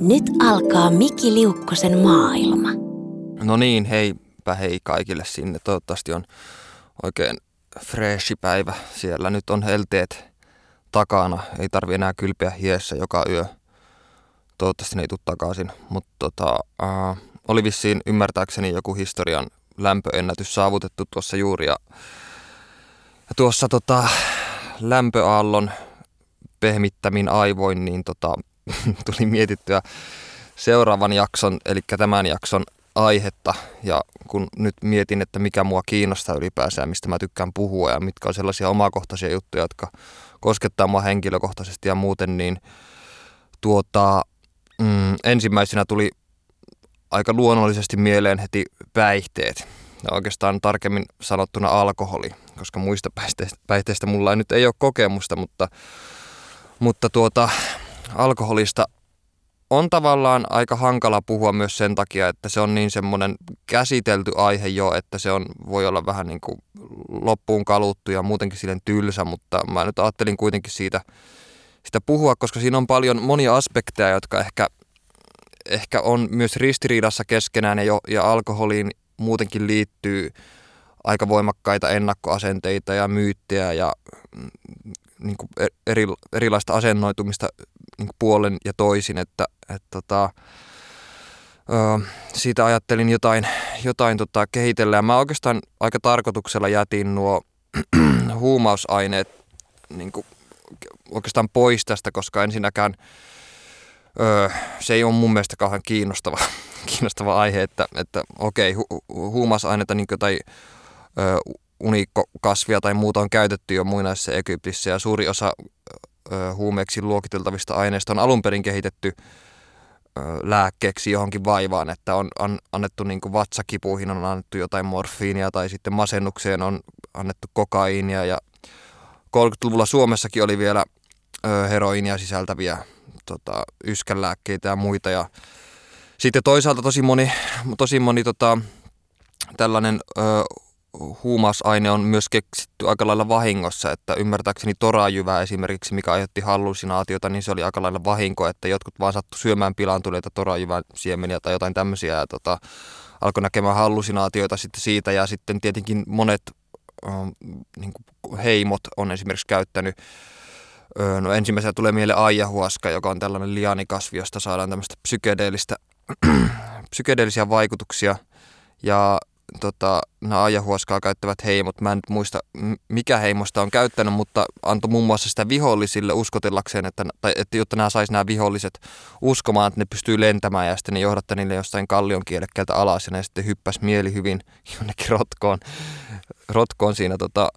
Nyt alkaa Miki Liukkosen maailma. No niin, heipä hei kaikille sinne. Toivottavasti on oikein freshi päivä siellä. Nyt on helteet takana. Ei tarvi enää kylpeä hiessä joka yö. Toivottavasti ne ei tule takaisin. Mutta tota, äh, oli vissiin ymmärtääkseni joku historian lämpöennätys saavutettu tuossa juuri. Ja, ja tuossa tota, lämpöaallon pehmittämin aivoin, niin tota, tuli mietittyä seuraavan jakson, eli tämän jakson aihetta. Ja kun nyt mietin, että mikä mua kiinnostaa ylipäänsä ja mistä mä tykkään puhua ja mitkä on sellaisia omakohtaisia juttuja, jotka koskettaa mua henkilökohtaisesti ja muuten, niin tuota, mm, ensimmäisenä tuli aika luonnollisesti mieleen heti päihteet. Ja oikeastaan tarkemmin sanottuna alkoholi, koska muista päihteistä, päihteistä mulla ei nyt ei ole kokemusta, mutta, mutta tuota, alkoholista on tavallaan aika hankala puhua myös sen takia, että se on niin semmoinen käsitelty aihe jo, että se on, voi olla vähän niin kuin loppuun kaluttu ja muutenkin silleen tylsä, mutta mä nyt ajattelin kuitenkin siitä, sitä puhua, koska siinä on paljon monia aspekteja, jotka ehkä, ehkä on myös ristiriidassa keskenään ja, jo, ja alkoholiin muutenkin liittyy aika voimakkaita ennakkoasenteita ja myyttejä ja niin kuin eri, erilaista asennoitumista niin puolen ja toisin, että, että tota, ö, siitä ajattelin jotain, jotain tota, kehitellä. Ja mä oikeastaan aika tarkoituksella jätin nuo huumausaineet niin kuin, oikeastaan pois tästä, koska ensinnäkään ö, se ei ole mun mielestä kauhean kiinnostava, kiinnostava aihe, että, että okei, hu, huumausaineita niin tai ö, unikkokasvia tai muuta on käytetty jo muinaisessa Egyptissä ja suuri osa huumeeksi luokiteltavista aineista on alun perin kehitetty lääkkeeksi johonkin vaivaan, että on, annettu niin kuin vatsakipuihin on annettu jotain morfiinia tai sitten masennukseen on annettu kokaiinia ja 30-luvulla Suomessakin oli vielä heroinia sisältäviä tota, yskänlääkkeitä ja muita ja sitten toisaalta tosi moni, tosi moni tota, tällainen ö, huumausaine on myös keksitty aika lailla vahingossa, että ymmärtääkseni torajyvä esimerkiksi, mikä aiheutti hallusinaatiota, niin se oli aika lailla vahinko, että jotkut vaan sattu syömään pilaantuneita torajyvän siemeniä tai jotain tämmöisiä ja tota, alkoi näkemään hallusinaatioita sitten siitä ja sitten tietenkin monet äh, niin heimot on esimerkiksi käyttänyt No ensimmäisenä tulee mieleen aijahuaska, joka on tällainen lianikasvi, josta saadaan tämmöistä psykedeellistä, psykedeellisiä vaikutuksia. Ja tota, nämä ajahuoskaa käyttävät heimot, mä en nyt muista mikä heimosta on käyttänyt, mutta antoi muun muassa sitä vihollisille uskotellakseen, että, tai, että jotta nämä saisi nämä viholliset uskomaan, että ne pystyy lentämään ja sitten ne johdatta niille jostain kallion kielekkeeltä alas ja ne sitten hyppäsi mieli hyvin jonnekin rotkoon, rotkoon siinä tota,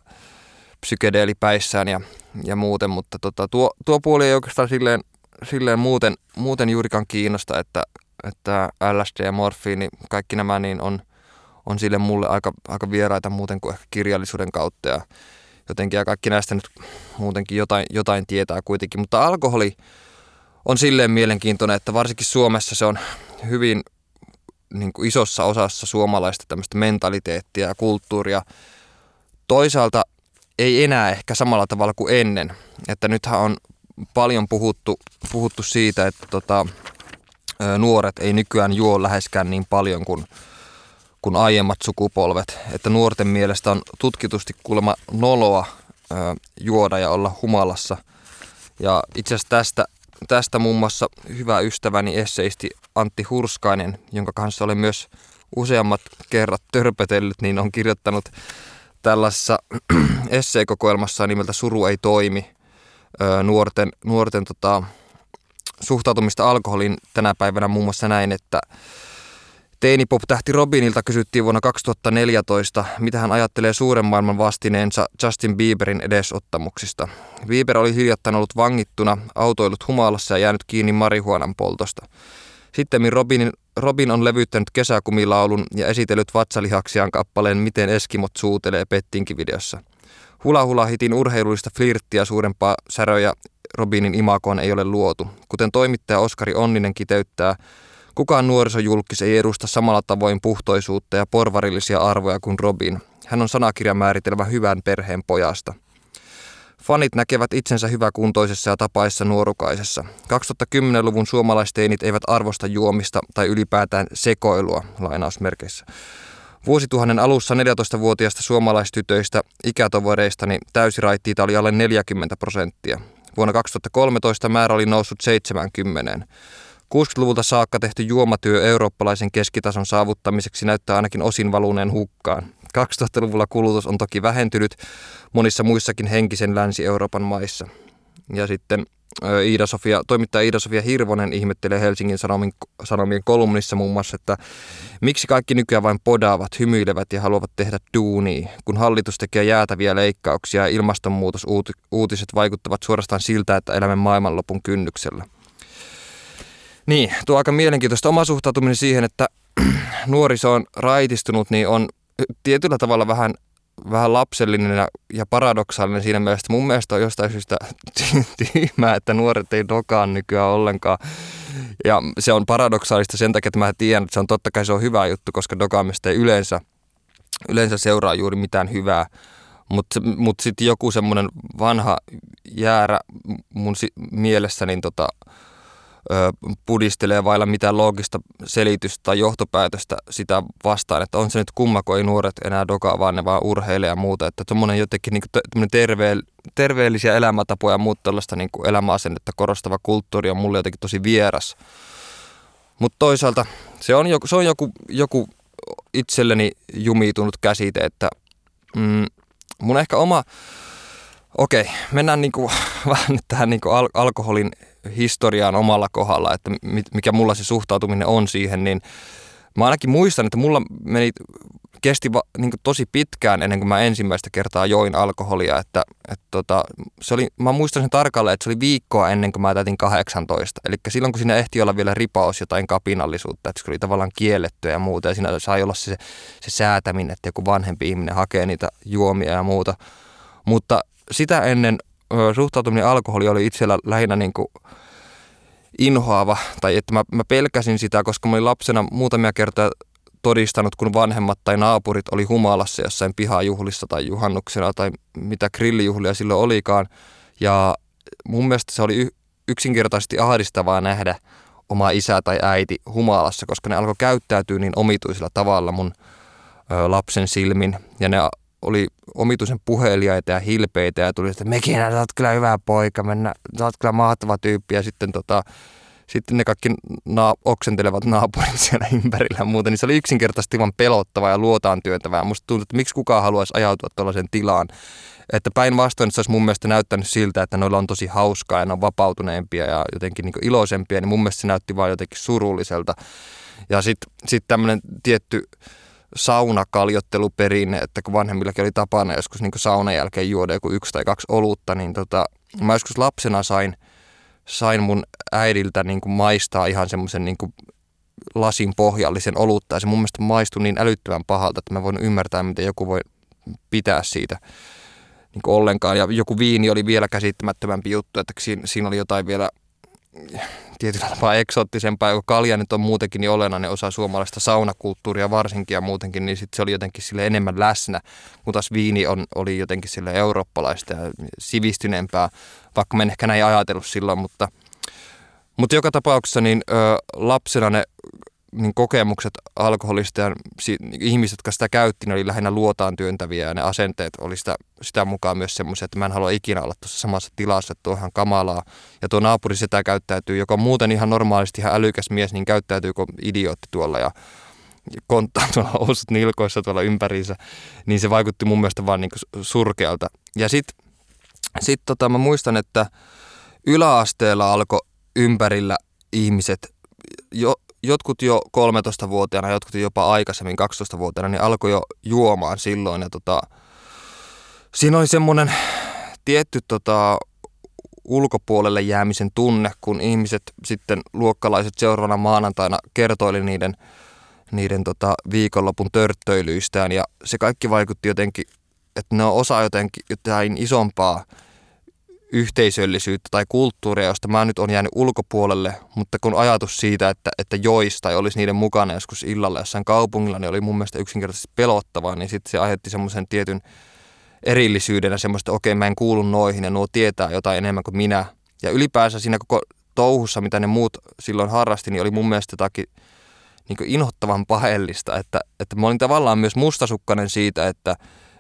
psykedeelipäissään ja, ja muuten, mutta tota, tuo, tuo puoli ei oikeastaan silleen, silleen muuten, muuten juurikaan kiinnosta, että, että LSD ja morfiini, kaikki nämä niin on – on sille mulle aika, aika vieraita muuten kuin ehkä kirjallisuuden kautta ja jotenkin ja kaikki näistä nyt muutenkin jotain, jotain tietää kuitenkin. Mutta alkoholi on silleen mielenkiintoinen, että varsinkin Suomessa se on hyvin niin kuin isossa osassa suomalaista tämmöistä mentaliteettia ja kulttuuria. Toisaalta ei enää ehkä samalla tavalla kuin ennen. Että nythän on paljon puhuttu, puhuttu siitä, että tota, nuoret ei nykyään juo läheskään niin paljon kuin kuin aiemmat sukupolvet. Että nuorten mielestä on tutkitusti kuulemma noloa ö, juoda ja olla humalassa. Ja itse asiassa tästä, tästä muun muassa hyvä ystäväni esseisti Antti Hurskainen, jonka kanssa olen myös useammat kerrat törpötellyt, niin on kirjoittanut tällaisessa esseekokoelmassa nimeltä Suru ei toimi ö, nuorten, nuorten tota, suhtautumista alkoholiin tänä päivänä muun muassa näin, että Teinipop-tähti Robinilta kysyttiin vuonna 2014, mitä hän ajattelee suuren maailman vastineensa Justin Bieberin edesottamuksista. Bieber oli hiljattain ollut vangittuna, autoillut humalassa ja jäänyt kiinni marihuonan poltosta. Sitten Robin, Robin on levyttänyt kesäkumilaulun ja esitellyt vatsalihaksiaan kappaleen Miten Eskimot suutelee Pettinki-videossa. Hula Hula hitin urheilullista flirttiä suurempaa säröjä Robinin imakoon ei ole luotu. Kuten toimittaja Oskari Onninen kiteyttää, Kukaan nuorisojulkis ei edusta samalla tavoin puhtoisuutta ja porvarillisia arvoja kuin Robin. Hän on sanakirjamääritelmä hyvän perheen pojasta. Fanit näkevät itsensä hyväkuntoisessa ja tapaissa nuorukaisessa. 2010-luvun suomalaisteinit eivät arvosta juomista tai ylipäätään sekoilua, lainausmerkeissä. Vuosituhannen alussa 14-vuotiaista suomalaistytöistä ikätovereistani täysiraittiita oli alle 40 prosenttia. Vuonna 2013 määrä oli noussut 70. 60-luvulta saakka tehty juomatyö eurooppalaisen keskitason saavuttamiseksi näyttää ainakin osin valuneen hukkaan. 2000-luvulla kulutus on toki vähentynyt monissa muissakin henkisen Länsi-Euroopan maissa. Ja sitten Iida-Sofia, toimittaja Iida-Sofia Hirvonen ihmettelee Helsingin Sanomin, Sanomien kolumnissa muun muassa, että miksi kaikki nykyään vain podaavat, hymyilevät ja haluavat tehdä duunia, kun hallitus tekee jäätäviä leikkauksia ja ilmastonmuutosuutiset vaikuttavat suorastaan siltä, että elämme maailmanlopun kynnyksellä. Niin, tuo aika mielenkiintoista oma suhtautuminen siihen, että nuoriso on raitistunut, niin on tietyllä tavalla vähän vähän lapsellinen ja, ja paradoksaalinen siinä mielessä. Mun mielestä on jostain syystä tyhmää, että nuoret ei dokaa nykyään ollenkaan. Ja se on paradoksaalista sen takia, että mä tiedän, että se on totta kai se on hyvä juttu, koska dokaamista ei yleensä, yleensä seuraa juuri mitään hyvää. Mutta mut sitten joku semmoinen vanha jäärä mun si- mielessä, niin tota, pudistelee vailla mitään loogista selitystä tai johtopäätöstä sitä vastaan, että on se nyt kumma, kun ei nuoret enää dokaa, vaan ne vaan urheilee ja muuta. Että tuommoinen jotenkin niin terve, terveellisiä elämäntapoja ja muuta tällaista niin elämäasennetta korostava kulttuuri on mulle jotenkin tosi vieras. Mutta toisaalta se on joku, se on joku, joku itselleni jumitunut käsite, että mm, mun ehkä oma Okei, mennään niin kuin, vähän nyt tähän niin kuin al- alkoholin historiaan omalla kohdalla, että mikä mulla se suhtautuminen on siihen, niin mä ainakin muistan, että mulla meni, kesti va, niin tosi pitkään ennen kuin mä ensimmäistä kertaa join alkoholia, että, että tota, se oli, mä muistan sen tarkalleen, että se oli viikkoa ennen kuin mä täytin 18, eli silloin kun siinä ehti olla vielä ripaus jotain kapinallisuutta, että se oli tavallaan kiellettyä ja muuta, ja siinä sai olla se, se säätäminen, että joku vanhempi ihminen hakee niitä juomia ja muuta, mutta sitä ennen suhtautuminen alkoholi oli itsellä lähinnä niin kuin inhoava, tai että mä, mä pelkäsin sitä, koska mä olin lapsena muutamia kertaa todistanut, kun vanhemmat tai naapurit oli humalassa jossain pihajuhlissa tai juhannuksena tai mitä grillijuhlia silloin olikaan. Ja mun mielestä se oli yksinkertaisesti ahdistavaa nähdä oma isä tai äiti humalassa, koska ne alkoi käyttäytyä niin omituisella tavalla mun lapsen silmin. Ja ne oli omituisen puheliaita ja hilpeitä ja tuli, että mekin sä oot kyllä hyvä poika, mennä, sä oot kyllä mahtava tyyppi ja sitten tota, sitten ne kaikki na- oksentelevat naapurit siellä ympärillä ja muuta, niin se oli yksinkertaisesti vaan pelottava ja luotaan työntävää. Musta tuntuu, että miksi kukaan haluaisi ajautua tuollaiseen tilaan. Että päinvastoin se olisi mun mielestä näyttänyt siltä, että noilla on tosi hauskaa ja ne on vapautuneempia ja jotenkin niin iloisempia, niin mun mielestä se näytti vaan jotenkin surulliselta. Ja sitten sit tämmöinen tietty saunakaljoitteluperinne, että kun vanhemmillakin oli tapana joskus niin saunan jälkeen juoda joku yksi tai kaksi olutta, niin tota, mä joskus lapsena sain, sain mun äidiltä niin kuin maistaa ihan semmoisen niin lasin pohjallisen olutta, ja se mun mielestä maistui niin älyttömän pahalta, että mä voin ymmärtää, miten joku voi pitää siitä niin kuin ollenkaan. Ja joku viini oli vielä käsittämättömämpi juttu, että siinä, siinä oli jotain vielä tietyllä tapaa eksoottisempaa, kun kalja nyt on muutenkin niin olennainen osa suomalaista saunakulttuuria varsinkin ja muutenkin, niin sit se oli jotenkin sille enemmän läsnä, kun taas viini on, oli jotenkin sille eurooppalaista ja sivistyneempää, vaikka mä en ehkä näin ajatellut silloin, mutta, mutta joka tapauksessa niin ö, lapsena ne niin kokemukset alkoholista ja si- ihmiset, jotka sitä käytti, ne oli lähinnä luotaan työntäviä ja ne asenteet oli sitä, sitä mukaan myös semmoisia, että mä en halua ikinä olla tuossa samassa tilassa, että tuo ihan kamalaa. Ja tuo naapuri sitä käyttäytyy, joka on muuten ihan normaalisti ihan älykäs mies, niin käyttäytyy kuin idiootti tuolla ja konttaa tuolla housut nilkoissa tuolla ympäriinsä, niin se vaikutti mun mielestä vaan niin surkealta. Ja sitten sit tota, mä muistan, että yläasteella alkoi ympärillä ihmiset jo jotkut jo 13-vuotiaana, jotkut jopa aikaisemmin 12-vuotiaana, niin alkoi jo juomaan silloin. Ja tota, siinä oli semmoinen tietty tota, ulkopuolelle jäämisen tunne, kun ihmiset sitten luokkalaiset seuraavana maanantaina kertoili niiden, niiden tota, viikonlopun törttöilyistään ja se kaikki vaikutti jotenkin, että ne on osa jotenkin jotain isompaa yhteisöllisyyttä tai kulttuuria, josta mä nyt on jäänyt ulkopuolelle, mutta kun ajatus siitä, että, että joista tai olisi niiden mukana joskus illalla jossain kaupungilla, niin oli mun mielestä yksinkertaisesti pelottavaa, niin sitten se aiheutti semmoisen tietyn erillisyydenä semmoista, että okei mä en kuulu noihin ja nuo tietää jotain enemmän kuin minä. Ja ylipäänsä siinä koko touhussa, mitä ne muut silloin harrasti, niin oli mun mielestä jotakin niin inhottavan pahellista, että, että mä olin tavallaan myös mustasukkainen siitä, että,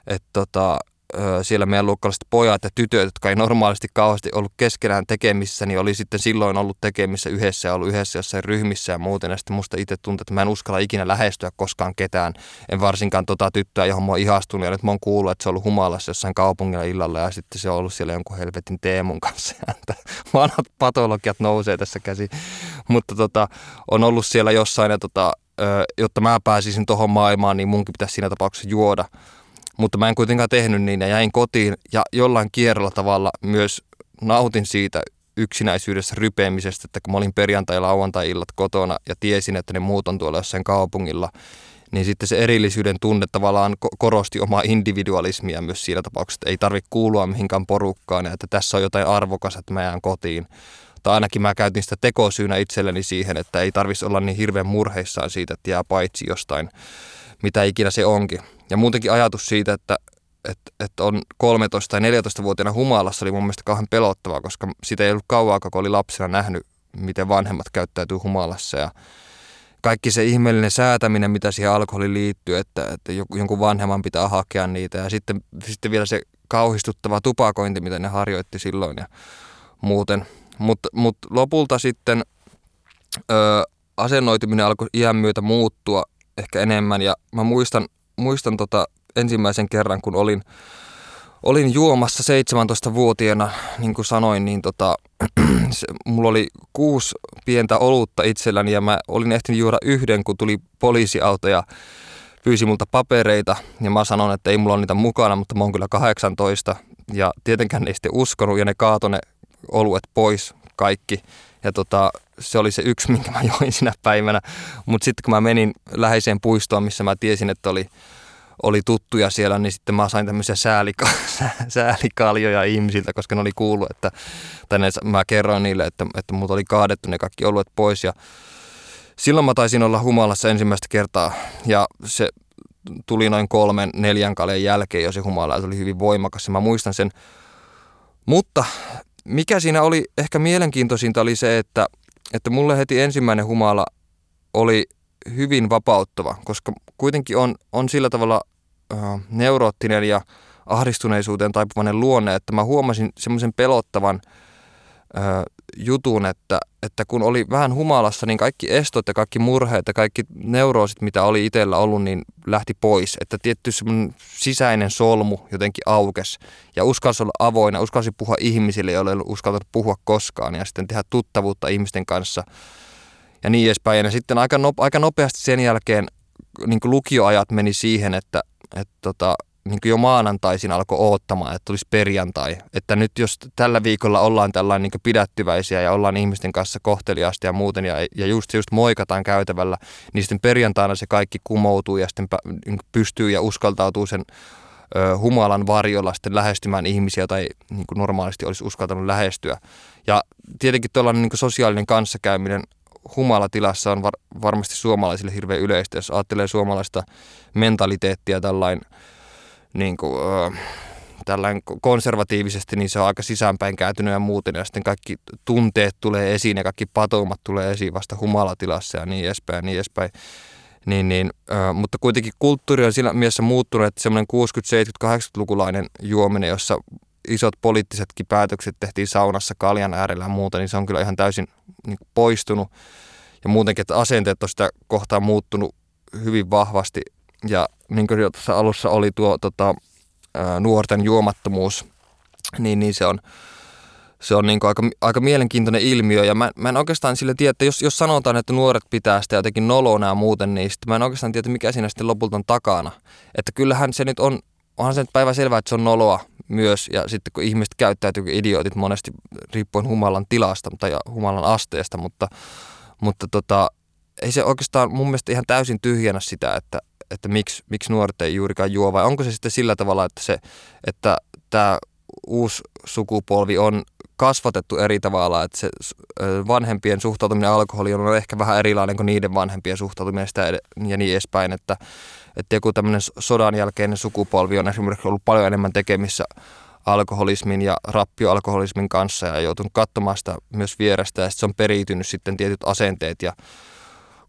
että tota, siellä meidän luokkalaiset pojat ja tytöt, jotka ei normaalisti kauheasti ollut keskenään tekemissä, niin oli sitten silloin ollut tekemissä yhdessä ja ollut yhdessä jossain ryhmissä ja muuten. Ja sitten musta itse tuntui, että mä en uskalla ikinä lähestyä koskaan ketään. En varsinkaan tota tyttöä, johon mä oon ihastunut. Ja nyt mä oon kuullut, että se on ollut humalassa jossain kaupungilla illalla ja sitten se on ollut siellä jonkun helvetin Teemun kanssa. Ja vanhat patologiat nousee tässä käsi. Mutta tota, on ollut siellä jossain ja tota, jotta mä pääsisin tuohon maailmaan, niin munkin pitäisi siinä tapauksessa juoda mutta mä en kuitenkaan tehnyt niin ja jäin kotiin ja jollain kierrolla tavalla myös nautin siitä yksinäisyydessä rypeämisestä, että kun mä olin perjantai- ja lauantai-illat kotona ja tiesin, että ne muut on tuolla jossain kaupungilla, niin sitten se erillisyyden tunne tavallaan korosti omaa individualismia myös siinä tapauksessa, että ei tarvitse kuulua mihinkään porukkaan ja että tässä on jotain arvokas, että mä jään kotiin. Tai ainakin mä käytin sitä tekosyynä itselleni siihen, että ei tarvitsisi olla niin hirveän murheissaan siitä, että jää paitsi jostain, mitä ikinä se onkin. Ja muutenkin ajatus siitä, että, että, että on 13- tai 14-vuotiaana humalassa oli mun mielestä kauhean pelottavaa, koska sitä ei ollut kauaa, kun oli lapsena nähnyt, miten vanhemmat käyttäytyy humalassa. Ja kaikki se ihmeellinen säätäminen, mitä siihen alkoholiin liittyy, että, että jonkun vanhemman pitää hakea niitä. Ja sitten, sitten vielä se kauhistuttava tupakointi, mitä ne harjoitti silloin ja muuten. Mutta mut lopulta sitten ö, asennoituminen alkoi iän myötä muuttua ehkä enemmän. Ja mä muistan muistan tota ensimmäisen kerran, kun olin, olin juomassa 17-vuotiaana, niin kuin sanoin, niin tota, se, mulla oli kuusi pientä olutta itselläni ja mä olin ehtinyt juoda yhden, kun tuli poliisiauto ja pyysi multa papereita. Ja mä sanoin, että ei mulla ole niitä mukana, mutta mä oon kyllä 18 ja tietenkään ei sitten uskonut ja ne kaato ne oluet pois kaikki ja tota, se oli se yksi, minkä mä join sinä päivänä. Mutta sitten kun mä menin läheiseen puistoon, missä mä tiesin, että oli, oli tuttuja siellä, niin sitten mä sain tämmöisiä säälika- säälikaljoja ihmisiltä, koska ne oli kuullut, että, tai ne, mä kerroin niille, että, että mut oli kaadettu ne kaikki oluet pois. Ja silloin mä taisin olla humalassa ensimmäistä kertaa, ja se tuli noin kolmen, neljän kaljan jälkeen jo se humala, se oli hyvin voimakas, ja mä muistan sen. Mutta mikä siinä oli ehkä mielenkiintoisinta oli se, että, että mulle heti ensimmäinen humala oli hyvin vapauttava, koska kuitenkin on, on sillä tavalla äh, neuroottinen ja ahdistuneisuuteen taipuvainen luonne, että mä huomasin semmoisen pelottavan äh, jutun, että, että kun oli vähän humalassa, niin kaikki estot ja kaikki murheet ja kaikki neuroosit, mitä oli itsellä ollut, niin lähti pois. Että tietty semmoinen sisäinen solmu jotenkin aukesi ja uskalsi olla avoinna, uskalsi puhua ihmisille, joille ei ollut uskaltanut puhua koskaan ja sitten tehdä tuttavuutta ihmisten kanssa ja niin edespäin. Ja sitten aika, no, aika nopeasti sen jälkeen niin lukioajat meni siihen, että, että tota, niin jo maanantaisin alkoi oottamaan, että tulisi perjantai. Että nyt jos tällä viikolla ollaan tällainen niin pidättyväisiä ja ollaan ihmisten kanssa kohteliaasti ja muuten ja, ja just, just moikataan käytävällä, niin sitten perjantaina se kaikki kumoutuu ja sitten niin pystyy ja uskaltautuu sen ö, humalan varjolla sitten lähestymään ihmisiä tai niin kuin normaalisti olisi uskaltanut lähestyä. Ja tietenkin tuollainen niin sosiaalinen kanssakäyminen humalatilassa on var, varmasti suomalaisille hirveän yleistä, jos ajattelee suomalaista mentaliteettia tällainen niin kuin, äh, tällainen konservatiivisesti, niin se on aika sisäänpäin kääntynyt ja muuten. Ja sitten kaikki tunteet tulee esiin ja kaikki patoumat tulee esiin vasta humalatilassa ja niin edespäin ja niin edespäin. Niin, niin, äh, mutta kuitenkin kulttuuri on sillä mielessä muuttunut, että semmoinen 60-, 70-, 80-lukulainen juominen, jossa isot poliittisetkin päätökset tehtiin saunassa kaljan äärellä ja muuta, niin se on kyllä ihan täysin niin poistunut. Ja muutenkin, että asenteet on sitä kohtaan muuttunut hyvin vahvasti ja niin kuin tuossa alussa oli tuo tota, nuorten juomattomuus, niin, niin se on, se on niin kuin aika, aika mielenkiintoinen ilmiö. Ja mä, mä en oikeastaan sille tiedä, että jos, jos sanotaan, että nuoret pitää sitä jotenkin nolona ja muuten, niin sitten mä en oikeastaan tiedä, mikä siinä sitten lopulta on takana. Että kyllähän se nyt on, onhan se nyt päivä selvää, että se on noloa myös. Ja sitten kun ihmiset käyttäytyy idiootit monesti riippuen humalan tilasta tai humalan asteesta, mutta, mutta tota, ei se oikeastaan mun mielestä ihan täysin tyhjänä sitä, että, että miksi, miksi nuoret ei juurikaan juo, vai onko se sitten sillä tavalla, että, se, että tämä uusi sukupolvi on kasvatettu eri tavalla, että se vanhempien suhtautuminen alkoholiin on ehkä vähän erilainen kuin niiden vanhempien suhtautuminen sitä ja niin edespäin, että, että joku tämmöinen sodan jälkeinen sukupolvi on esimerkiksi ollut paljon enemmän tekemissä alkoholismin ja rappioalkoholismin kanssa ja joutunut katsomaan sitä myös vierestä ja se on periytynyt sitten tietyt asenteet ja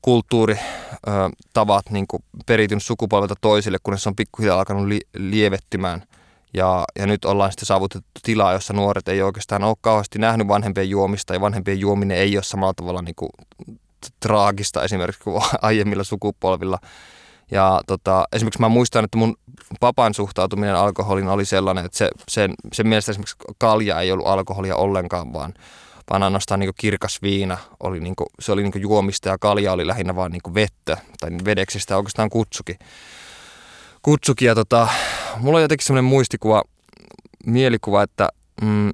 kulttuuritavat niin periytynyt sukupolvelta toisille, kunnes se on pikkuhiljaa alkanut li- lievettymään. Ja, ja nyt ollaan sitten saavutettu tilaa, jossa nuoret ei oikeastaan ole kauheasti nähnyt vanhempien juomista ja vanhempien juominen ei ole samalla tavalla niin kuin traagista esimerkiksi kuin aiemmilla sukupolvilla. Ja tota, esimerkiksi mä muistan, että mun papan suhtautuminen alkoholin oli sellainen, että se, sen, sen mielestä esimerkiksi kalja ei ollut alkoholia ollenkaan, vaan, vaan ainoastaan niin kirkas viina oli, niin kuin, se oli niin juomista ja kalja oli lähinnä vaan niin vettä tai vedeksi sitä oikeastaan kutsukin. kutsukin ja tota, mulla on jotenkin semmoinen muistikuva, mielikuva, että mm,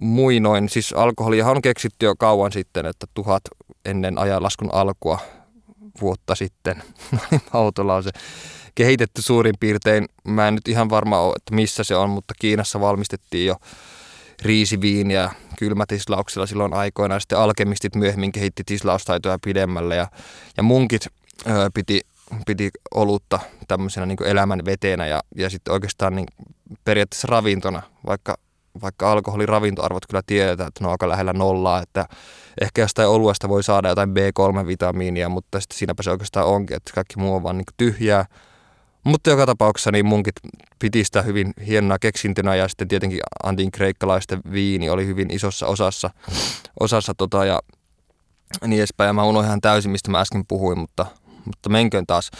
muinoin, siis alkoholia on keksitty jo kauan sitten, että tuhat ennen ajanlaskun alkua vuotta sitten, autolla on se kehitetty suurin piirtein. Mä en nyt ihan varma ole, että missä se on, mutta Kiinassa valmistettiin jo riisiviiniä kylmätislauksella silloin aikoina. Sitten alkemistit myöhemmin kehitti tislaustaitoja pidemmälle ja, ja munkit ö, piti, piti olutta tämmöisenä niin elämän veteenä ja, ja sitten oikeastaan niin periaatteessa ravintona, vaikka vaikka alkoholin ravintoarvot kyllä tiedetään, että ne on aika lähellä nollaa, että ehkä jostain oluesta voi saada jotain B3-vitamiinia, mutta sitten siinäpä se oikeastaan onkin, että kaikki muu on vaan niin tyhjää. Mutta joka tapauksessa niin munkit piti sitä hyvin hienona keksintönä ja sitten tietenkin antin kreikkalaisten viini oli hyvin isossa osassa, osassa tota ja niin edespäin. Ja mä unohdin ihan täysin, mistä mä äsken puhuin, mutta, mutta menköön taas.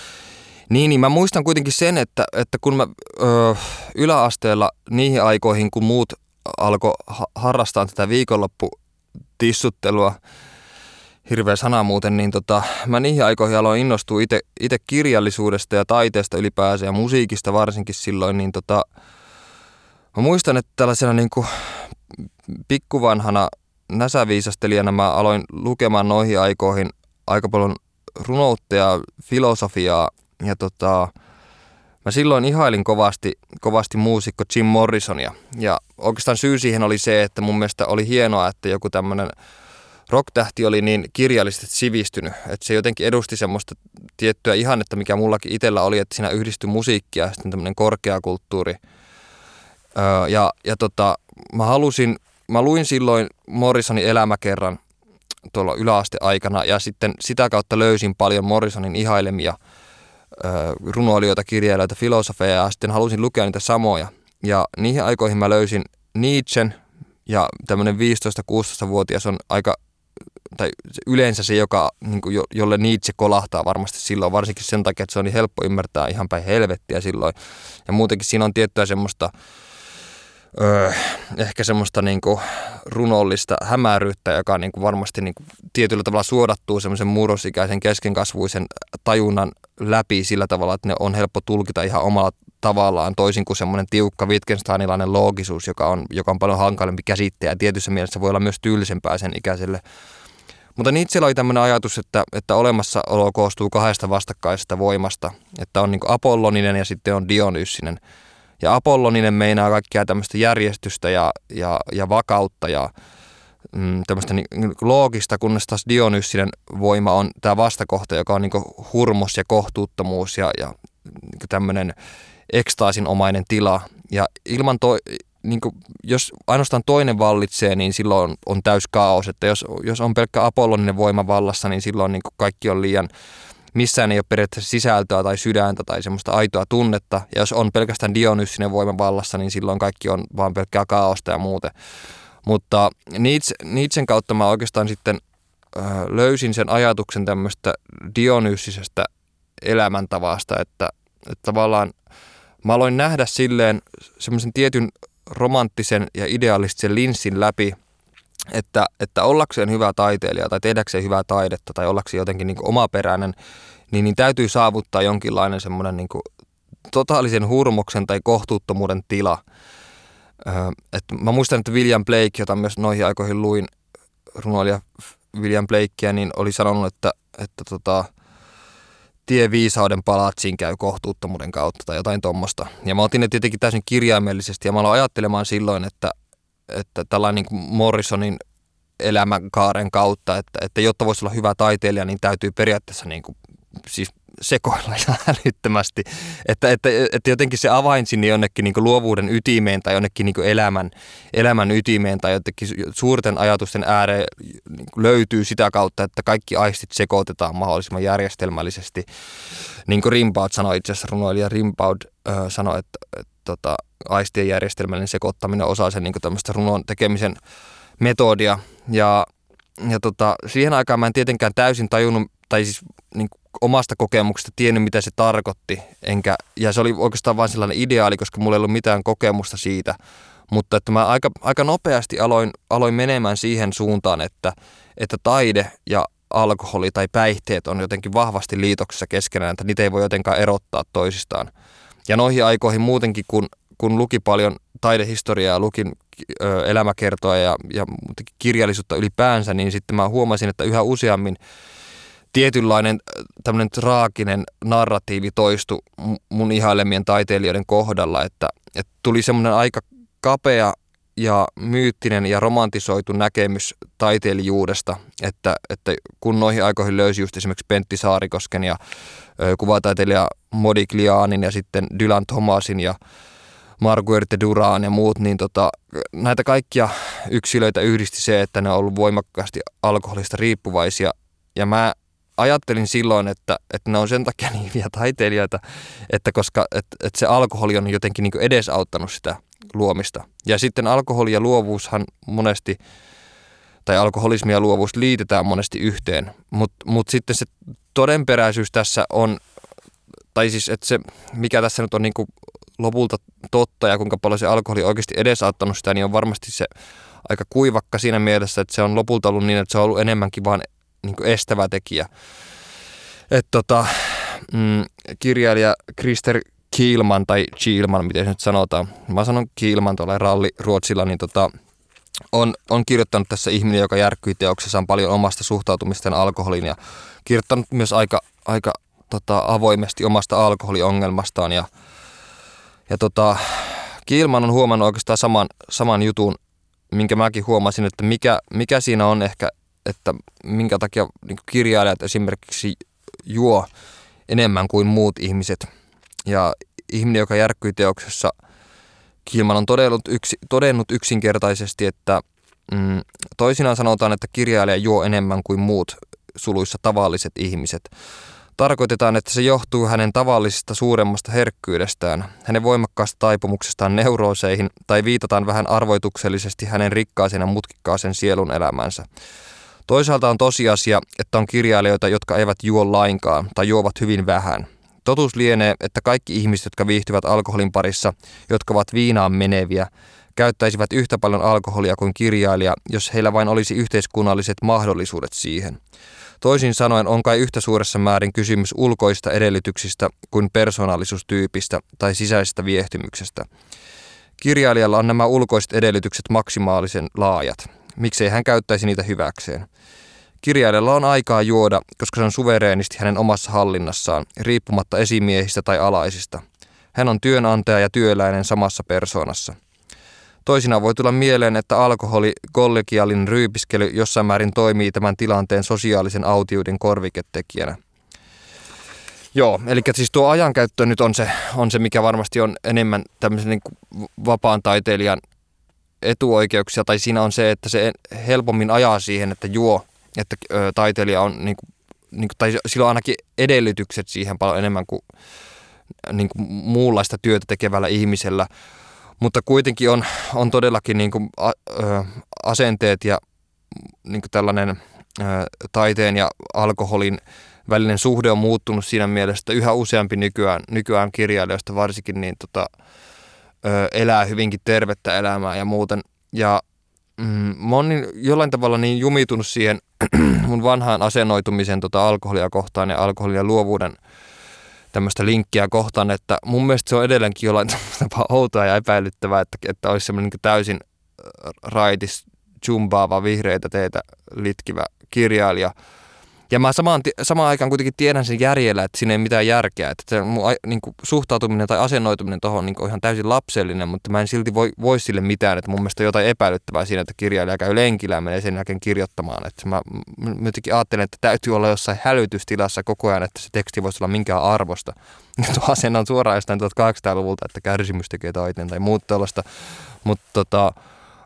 Niin, niin mä muistan kuitenkin sen, että, että kun mä ö, yläasteella niihin aikoihin, kun muut alkoi harrastaa tätä viikonlopputissuttelua, hirveä sana muuten, niin tota, mä niihin aikoihin aloin innostua itse kirjallisuudesta ja taiteesta ylipäänsä ja musiikista varsinkin silloin, niin tota, mä muistan, että tällaisena niin kuin pikkuvanhana näsäviisastelijana mä aloin lukemaan noihin aikoihin aika paljon runoutta ja filosofiaa ja tota, mä silloin ihailin kovasti, kovasti muusikko Jim Morrisonia. Ja oikeastaan syy siihen oli se, että mun mielestä oli hienoa, että joku tämmöinen rocktähti oli niin kirjallisesti sivistynyt, että se jotenkin edusti semmoista tiettyä ihannetta, mikä mullakin itsellä oli, että siinä yhdistyi musiikkia ja sitten tämmöinen korkeakulttuuri. Öö, ja ja tota, mä halusin, mä luin silloin Morrisonin elämäkerran tuolla yläasteaikana ja sitten sitä kautta löysin paljon Morrisonin ihailemia – runoilijoita, kirjailijoita, filosofeja ja sitten halusin lukea niitä samoja. Ja niihin aikoihin mä löysin Nietzschen ja tämmöinen 15-16-vuotias on aika, tai yleensä se, joka, niin kuin jo, jolle Nietzsche kolahtaa varmasti silloin, varsinkin sen takia, että se on niin helppo ymmärtää ihan päin helvettiä silloin. Ja muutenkin siinä on tiettyä semmoista, öö, ehkä semmoista niin kuin runollista hämäryyttä, joka niin kuin varmasti niin kuin tietyllä tavalla suodattuu semmoisen murrosikäisen keskenkasvuisen tajunnan läpi sillä tavalla, että ne on helppo tulkita ihan omalla tavallaan, toisin kuin semmoinen tiukka Wittgensteinilainen loogisuus, joka on, joka on paljon hankalempi käsitteä ja tietyssä mielessä voi olla myös tylsempää sen ikäiselle. Mutta Nietzsche oli tämmöinen ajatus, että, että olemassaolo koostuu kahdesta vastakkaisesta voimasta, että on niin apolloninen ja sitten on dionyssinen. Ja apolloninen meinaa kaikkia tämmöistä järjestystä ja, ja, ja vakautta ja mm, tämmöistä niin, loogista, kunnes taas Dionyssinen voima on tämä vastakohta, joka on niin hurmos ja kohtuuttomuus ja, ja niin tämmöinen ekstaasinomainen tila. Ja ilman toi, niin kuin, jos ainoastaan toinen vallitsee, niin silloin on, on täys kaos. Että jos, jos on pelkkä apolloninen voima vallassa, niin silloin niin kaikki on liian missään ei ole periaatteessa sisältöä tai sydäntä tai semmoista aitoa tunnetta. Ja jos on pelkästään Dionyssinen voima vallassa, niin silloin kaikki on vaan pelkkää kaaosta ja muuten. Mutta Nietzsche, Nietzschen kautta mä oikeastaan sitten löysin sen ajatuksen tämmöistä Dionyssisesta elämäntavasta, että, että tavallaan mä aloin nähdä silleen semmoisen tietyn romanttisen ja idealistisen linssin läpi – että, että ollakseen hyvä taiteilija tai tehdäkseen hyvää taidetta tai ollakseen jotenkin niin omaperäinen, niin, niin täytyy saavuttaa jonkinlainen semmoinen niin totaalisen hurmoksen tai kohtuuttomuuden tila. Öö, et mä muistan, että William Blake, jota myös noihin aikoihin luin, runoilija William Blakea, niin oli sanonut, että, että tota, tie viisauden palatsiin käy kohtuuttomuuden kautta tai jotain tuommoista. Ja mä otin ne tietenkin täysin kirjaimellisesti ja mä aloin ajattelemaan silloin, että, että tällainen niin Morrisonin elämänkaaren kautta, että, että jotta voisi olla hyvä taiteilija, niin täytyy periaatteessa niin kuin, siis sekoilla ihan älyttömästi. Että, että, että jotenkin se avain sinne jonnekin niin luovuuden ytimeen tai jonnekin niin elämän, elämän ytimeen tai jotenkin suurten ajatusten ääreen niin löytyy sitä kautta, että kaikki aistit sekoitetaan mahdollisimman järjestelmällisesti. Niin kuin Rimbaud sanoi itse asiassa, runoilija Rimbaud äh, sanoi, että, että, että tota, aistien järjestelmällinen sekoittaminen osa sen niin tämmöistä runon tekemisen metodia. Ja, ja tota, siihen aikaan mä en tietenkään täysin tajunnut, tai siis niin omasta kokemuksesta tiennyt, mitä se tarkoitti. Enkä, ja se oli oikeastaan vain sellainen ideaali, koska mulla ei ollut mitään kokemusta siitä. Mutta että mä aika, aika nopeasti aloin, aloin menemään siihen suuntaan, että, että taide ja alkoholi tai päihteet on jotenkin vahvasti liitoksessa keskenään, että niitä ei voi jotenkaan erottaa toisistaan. Ja noihin aikoihin muutenkin, kun, kun luki paljon taidehistoriaa, lukin ö, elämäkertoa ja, ja kirjallisuutta ylipäänsä, niin sitten mä huomasin, että yhä useammin tietynlainen tämmöinen traaginen narratiivi toistu mun ihailemien taiteilijoiden kohdalla, että, että tuli semmoinen aika kapea ja myyttinen ja romantisoitu näkemys taiteilijuudesta, että, että kun noihin aikoihin löysi just esimerkiksi Pentti Saarikosken ja kuvataiteilija Modiglianin ja sitten Dylan Thomasin ja Marguerite Duran ja muut, niin tota, näitä kaikkia yksilöitä yhdisti se, että ne on ollut voimakkaasti alkoholista riippuvaisia. Ja mä ajattelin silloin, että, että ne on sen takia niin hyviä taiteilijoita, että koska että, että se alkoholi on jotenkin niin edesauttanut sitä luomista. Ja sitten alkoholi ja luovuushan monesti, tai alkoholismi ja luovuus liitetään monesti yhteen, mutta mut sitten se todenperäisyys tässä on, tai siis että se, mikä tässä nyt on niin lopulta totta ja kuinka paljon se alkoholi oikeasti edesauttanut sitä, niin on varmasti se aika kuivakka siinä mielessä, että se on lopulta ollut niin, että se on ollut enemmänkin vain niin estävä tekijä. Et tota, mm, kirjailija Krister Kiilman tai Kiilman, miten se nyt sanotaan. Mä sanon Kiilman tuolla ralli Ruotsilla, niin tota, on, on kirjoittanut tässä ihminen, joka järkkyi teoksessaan paljon omasta suhtautumistaan alkoholiin ja kirjoittanut myös aika, aika tota, avoimesti omasta alkoholiongelmastaan ja, ja tota, Kiilman on huomannut oikeastaan saman, saman jutun, minkä mäkin huomasin, että mikä, mikä siinä on ehkä että minkä takia niin kirjailijat esimerkiksi juo enemmän kuin muut ihmiset. Ja ihminen, joka järkkyi teoksessa, Kilman on todennut, yksi, todennut yksinkertaisesti, että mm, toisinaan sanotaan, että kirjailija juo enemmän kuin muut suluissa tavalliset ihmiset. Tarkoitetaan, että se johtuu hänen tavallisesta suuremmasta herkkyydestään, hänen voimakkaasta taipumuksestaan neurooseihin tai viitataan vähän arvoituksellisesti hänen rikkaaseen ja mutkikkaaseen sielun elämänsä. Toisaalta on tosiasia, että on kirjailijoita, jotka eivät juo lainkaan tai juovat hyvin vähän. Totuus lienee, että kaikki ihmiset, jotka viihtyvät alkoholin parissa, jotka ovat viinaan meneviä, käyttäisivät yhtä paljon alkoholia kuin kirjailija, jos heillä vain olisi yhteiskunnalliset mahdollisuudet siihen. Toisin sanoen on kai yhtä suuressa määrin kysymys ulkoista edellytyksistä kuin persoonallisuustyypistä tai sisäisestä viehtymyksestä. Kirjailijalla on nämä ulkoiset edellytykset maksimaalisen laajat. Miksei hän käyttäisi niitä hyväkseen? Kirjailijalla on aikaa juoda, koska se on suvereenisti hänen omassa hallinnassaan, riippumatta esimiehistä tai alaisista. Hän on työnantaja ja työläinen samassa persoonassa. Toisinaan voi tulla mieleen, että alkoholi, kollegiaalinen ryypiskely jossain määrin toimii tämän tilanteen sosiaalisen autiuden korviketekijänä. Joo, eli siis tuo ajankäyttö nyt on se, on se mikä varmasti on enemmän tämmöisen niin vapaan taiteilijan etuoikeuksia, tai siinä on se, että se helpommin ajaa siihen, että juo, että ö, taiteilija on, niin kuin, niin kuin, tai sillä on ainakin edellytykset siihen paljon enemmän kuin, niin kuin muunlaista työtä tekevällä ihmisellä. Mutta kuitenkin on, on todellakin niin kuin, a, ö, asenteet ja niin kuin tällainen ö, taiteen ja alkoholin välinen suhde on muuttunut siinä mielessä, että yhä useampi nykyään, nykyään kirjailijoista varsinkin niin tota, elää hyvinkin tervettä elämää ja muuten. Ja mm, mä oon niin, jollain tavalla niin jumitunut siihen mun vanhaan asennoitumisen tota alkoholia kohtaan ja alkoholin ja luovuuden tämmöistä linkkiä kohtaan, että mun mielestä se on edelleenkin jollain tapaa outoa ja epäilyttävää, että, että olisi semmoinen niin täysin raitis, jumbaava, vihreitä teitä litkivä kirjailija, Ja mä samaan, samaan aikaan kuitenkin tiedän sen järjellä, että siinä ei mitään järkeä. Että se mun niin kuin, suhtautuminen tai asennoituminen tuohon niin ihan täysin lapsellinen, mutta mä en silti voi, voi sille mitään. Että mun mielestä jotain epäilyttävää siinä, että kirjailija käy lenkillä ja menee sen jälkeen kirjoittamaan. Että mä, mä jotenkin ajattelen, että täytyy olla jossain hälytystilassa koko ajan, että se teksti voisi olla minkään arvosta. Tuo asenne on suoraan jostain 1800-luvulta, että kärsimys tekee taiteen tai muuta tällaista. Mutta tota,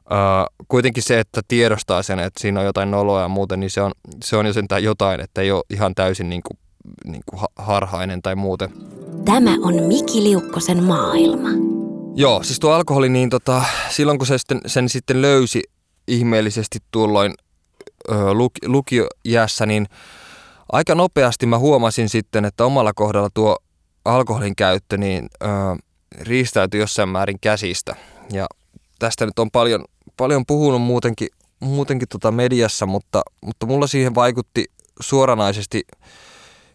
Uh, kuitenkin se, että tiedostaa sen, että siinä on jotain noloa ja muuten, niin se on, se on jo sentään jotain, että ei ole ihan täysin niin kuin, niin kuin harhainen tai muuten. Tämä on Miki Liukkosen maailma. Joo, siis tuo alkoholi, niin tota, silloin kun se sitten, sen sitten löysi ihmeellisesti tuolloin ö, luk, lukiojässä, niin aika nopeasti mä huomasin sitten, että omalla kohdalla tuo alkoholin käyttö niin ö, riistäytyi jossain määrin käsistä. Ja tästä nyt on paljon, paljon puhunut muutenkin, muutenkin tota mediassa, mutta, mutta mulla siihen vaikutti suoranaisesti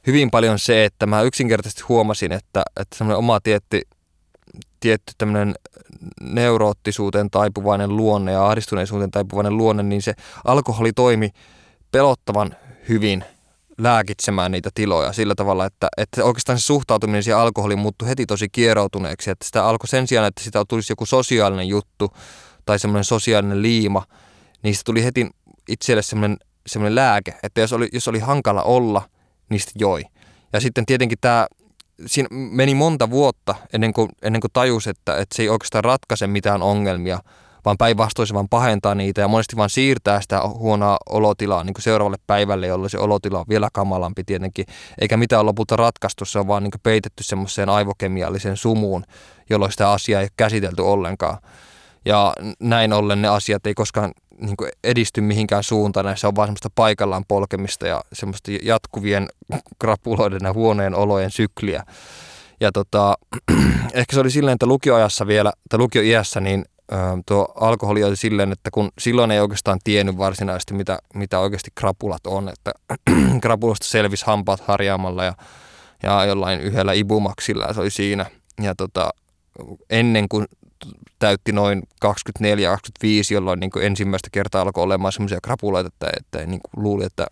hyvin paljon se, että mä yksinkertaisesti huomasin, että, että semmoinen oma tietty, tietty tämmöinen neuroottisuuteen taipuvainen luonne ja ahdistuneisuuteen taipuvainen luonne, niin se alkoholi toimi pelottavan hyvin lääkitsemään niitä tiloja sillä tavalla, että, että oikeastaan se suhtautuminen siihen alkoholiin muuttui heti tosi kieroutuneeksi, että sitä alkoi sen sijaan, että sitä tulisi joku sosiaalinen juttu tai semmoinen sosiaalinen liima, niin sitä tuli heti itselle semmoinen, semmoinen lääke, että jos oli, jos oli hankala olla, niin sitä joi. Ja sitten tietenkin tämä, siinä meni monta vuotta ennen kuin, ennen kuin tajus, että, että se ei oikeastaan ratkaise mitään ongelmia, vaan päinvastoin se vaan pahentaa niitä ja monesti vaan siirtää sitä huonoa olotilaa niin kuin seuraavalle päivälle, jolloin se olotila on vielä kamalampi tietenkin, eikä mitään lopulta ratkaistu, se on vaan niin peitetty semmoiseen aivokemialliseen sumuun, jolloin sitä asiaa ei ole käsitelty ollenkaan. Ja näin ollen ne asiat ei koskaan niin edisty mihinkään suuntaan, se on vaan semmoista paikallaan polkemista ja semmoista jatkuvien krapuloiden ja huoneen olojen sykliä. Ja tota, ehkä se oli silleen, että lukioajassa vielä, tai lukioiässä, niin tuo alkoholi oli silleen, että kun silloin ei oikeastaan tiennyt varsinaisesti, mitä, mitä oikeasti krapulat on, että krapulasta selvisi hampaat harjaamalla ja, ja jollain yhdellä ibumaksilla se oli siinä. Ja tota, ennen kuin täytti noin 24-25, jolloin niin ensimmäistä kertaa alkoi olemaan semmoisia krapuloita, että, että niin luuli, että,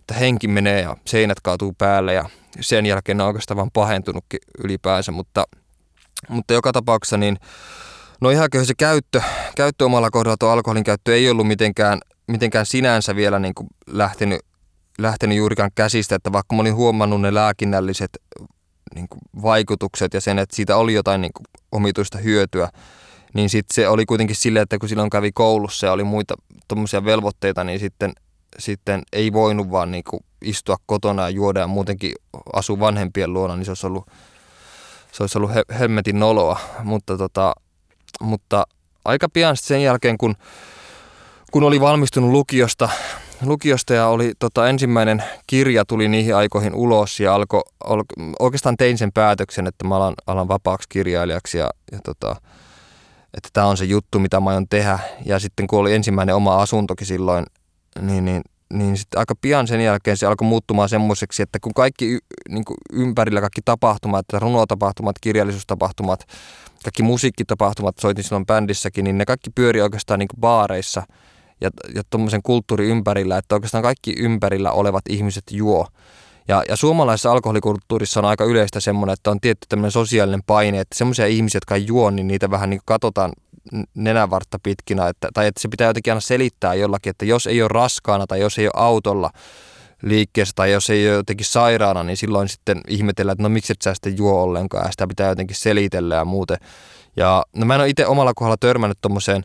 että henki menee ja seinät kaatuu päälle ja sen jälkeen on oikeastaan vaan pahentunutkin ylipäänsä, mutta, mutta joka tapauksessa niin No ihan kyllä se käyttö, käyttö omalla kohdalla tuo alkoholin käyttö ei ollut mitenkään, mitenkään sinänsä vielä niin kuin lähtenyt, lähtenyt juurikaan käsistä, että vaikka mä olin huomannut ne lääkinnälliset niin kuin vaikutukset ja sen, että siitä oli jotain niin kuin omituista hyötyä, niin sitten se oli kuitenkin silleen, että kun silloin kävi koulussa ja oli muita tuommoisia velvoitteita, niin sitten, sitten ei voinut vaan niin kuin istua kotona ja juoda ja muutenkin asua vanhempien luona, niin se olisi ollut, se olisi ollut hemmetin noloa, mutta tota, mutta aika pian sen jälkeen, kun, kun oli valmistunut lukiosta, lukiosta ja oli tota, ensimmäinen kirja tuli niihin aikoihin ulos ja alko, al, oikeastaan tein sen päätöksen, että mä alan, alan vapaaksi kirjailijaksi ja, ja tota, että tämä on se juttu, mitä mä aion tehdä. Ja sitten kun oli ensimmäinen oma asuntokin silloin, niin, niin, niin sitten aika pian sen jälkeen se alkoi muuttumaan semmoiseksi, että kun kaikki niin kuin ympärillä, kaikki tapahtumat, runotapahtumat, kirjallisuustapahtumat, kaikki musiikkitapahtumat, soitin silloin bändissäkin, niin ne kaikki pyöri oikeastaan niin baareissa ja, ja tuommoisen kulttuurin ympärillä, että oikeastaan kaikki ympärillä olevat ihmiset juo. Ja, ja suomalaisessa alkoholikulttuurissa on aika yleistä semmoinen, että on tietty tämmöinen sosiaalinen paine, että semmoisia ihmisiä, jotka ei juo, niin niitä vähän niin katsotaan nenävartta pitkinä, että, tai että se pitää jotenkin aina selittää jollakin, että jos ei ole raskaana tai jos ei ole autolla, liikkeessä tai jos ei ole jotenkin sairaana, niin silloin sitten ihmetellään, että no miksi et sä sitten juo ollenkaan ja sitä pitää jotenkin selitellä ja muuten. Ja no mä en ole itse omalla kohdalla törmännyt tuommoiseen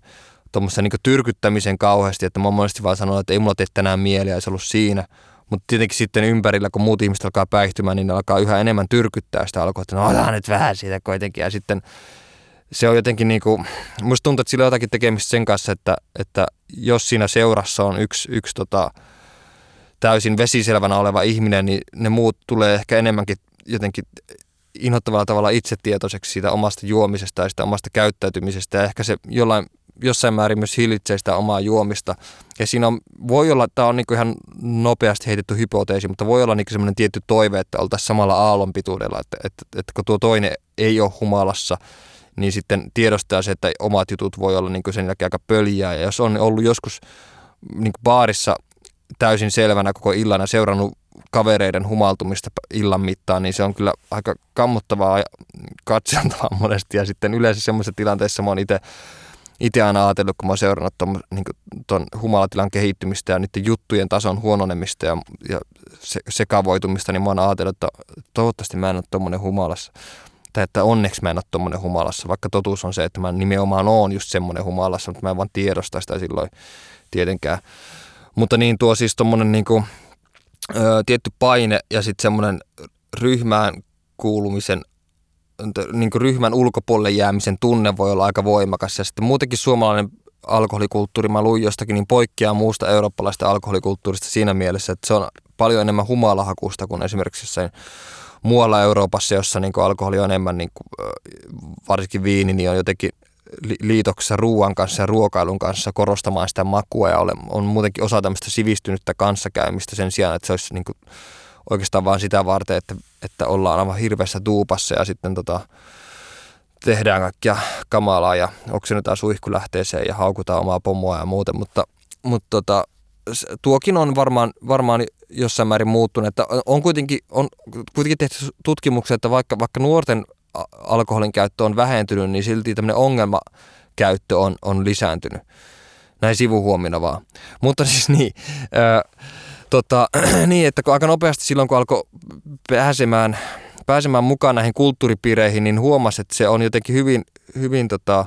tuommoisen niin tyrkyttämisen kauheasti, että mä oon monesti vaan sanonut, että ei mulla tee tänään mieliä, ei se ollut siinä. Mutta tietenkin sitten ympärillä, kun muut ihmiset alkaa päihtymään, niin ne alkaa yhä enemmän tyrkyttää sitä alkoa, että no otetaan nyt vähän siitä kuitenkin. Ja sitten se on jotenkin niin kuin, musta tuntuu, että sillä on jotakin tekemistä sen kanssa, että, että jos siinä seurassa on yksi, yksi tota, täysin vesiselvänä oleva ihminen, niin ne muut tulee ehkä enemmänkin jotenkin inhottavalla tavalla itsetietoiseksi siitä omasta juomisesta ja sitä omasta käyttäytymisestä ja ehkä se jollain, jossain määrin myös hillitsee sitä omaa juomista. Ja siinä on, voi olla, tämä on niin ihan nopeasti heitetty hypoteesi, mutta voi olla niin semmoinen tietty toive, että oltaisiin samalla aallonpituudella, että, että, että kun tuo toinen ei ole humalassa, niin sitten tiedostaa se, että omat jutut voi olla niin sen jälkeen aika pöljää. Ja jos on ollut joskus niin baarissa täysin selvänä koko illan ja seurannut kavereiden humaltumista illan mittaan, niin se on kyllä aika kammottavaa ja katseltavaa monesti. Ja sitten yleensä semmoisessa tilanteessa mä oon itse itse aina ajatellut, kun mä oon seurannut ton, niin ton humalatilan kehittymistä ja niiden juttujen tason huononemista ja, ja se, sekavoitumista, niin mä oon ajatellut, että toivottavasti mä en ole tuommoinen humalassa. Tai että onneksi mä en ole tuommoinen humalassa, vaikka totuus on se, että mä nimenomaan oon just semmoinen humalassa, mutta mä en vaan tiedosta sitä silloin tietenkään. Mutta niin tuo siis tuommoinen niin kuin, ö, tietty paine ja sitten semmoinen ryhmään kuulumisen niin kuin ryhmän ulkopuolelle jäämisen tunne voi olla aika voimakas. Ja sitten muutenkin suomalainen alkoholikulttuuri, mä luin jostakin, niin poikkeaa muusta eurooppalaista alkoholikulttuurista siinä mielessä, että se on paljon enemmän humalahakusta kuin esimerkiksi jossain muualla Euroopassa, jossa niin alkoholi on enemmän, niin kuin, varsinkin viini, niin on jotenkin liitoksessa ruoan kanssa ja ruokailun kanssa korostamaan sitä makua. Ja on muutenkin osa tämmöistä sivistynyttä kanssakäymistä sen sijaan, että se olisi niin kuin oikeastaan vain sitä varten, että, että ollaan aivan hirveässä tuupassa ja sitten tota, tehdään kaikkia kamalaa ja oksennetaan suihkulähteeseen ja haukutaan omaa pomoa ja muuten, mutta, mutta tota, tuokin on varmaan, varmaan jossain määrin muuttunut, että on kuitenkin, on kuitenkin tehty tutkimuksia, että vaikka, vaikka nuorten alkoholin käyttö on vähentynyt, niin silti tämmöinen ongelmakäyttö on, on lisääntynyt. Näin sivuhuomina vaan. Mutta siis niin, tota, niin, että kun aika nopeasti silloin, kun alkoi pääsemään, pääsemään mukaan näihin kulttuuripiireihin, niin huomasi, että se on jotenkin hyvin, hyvin tota,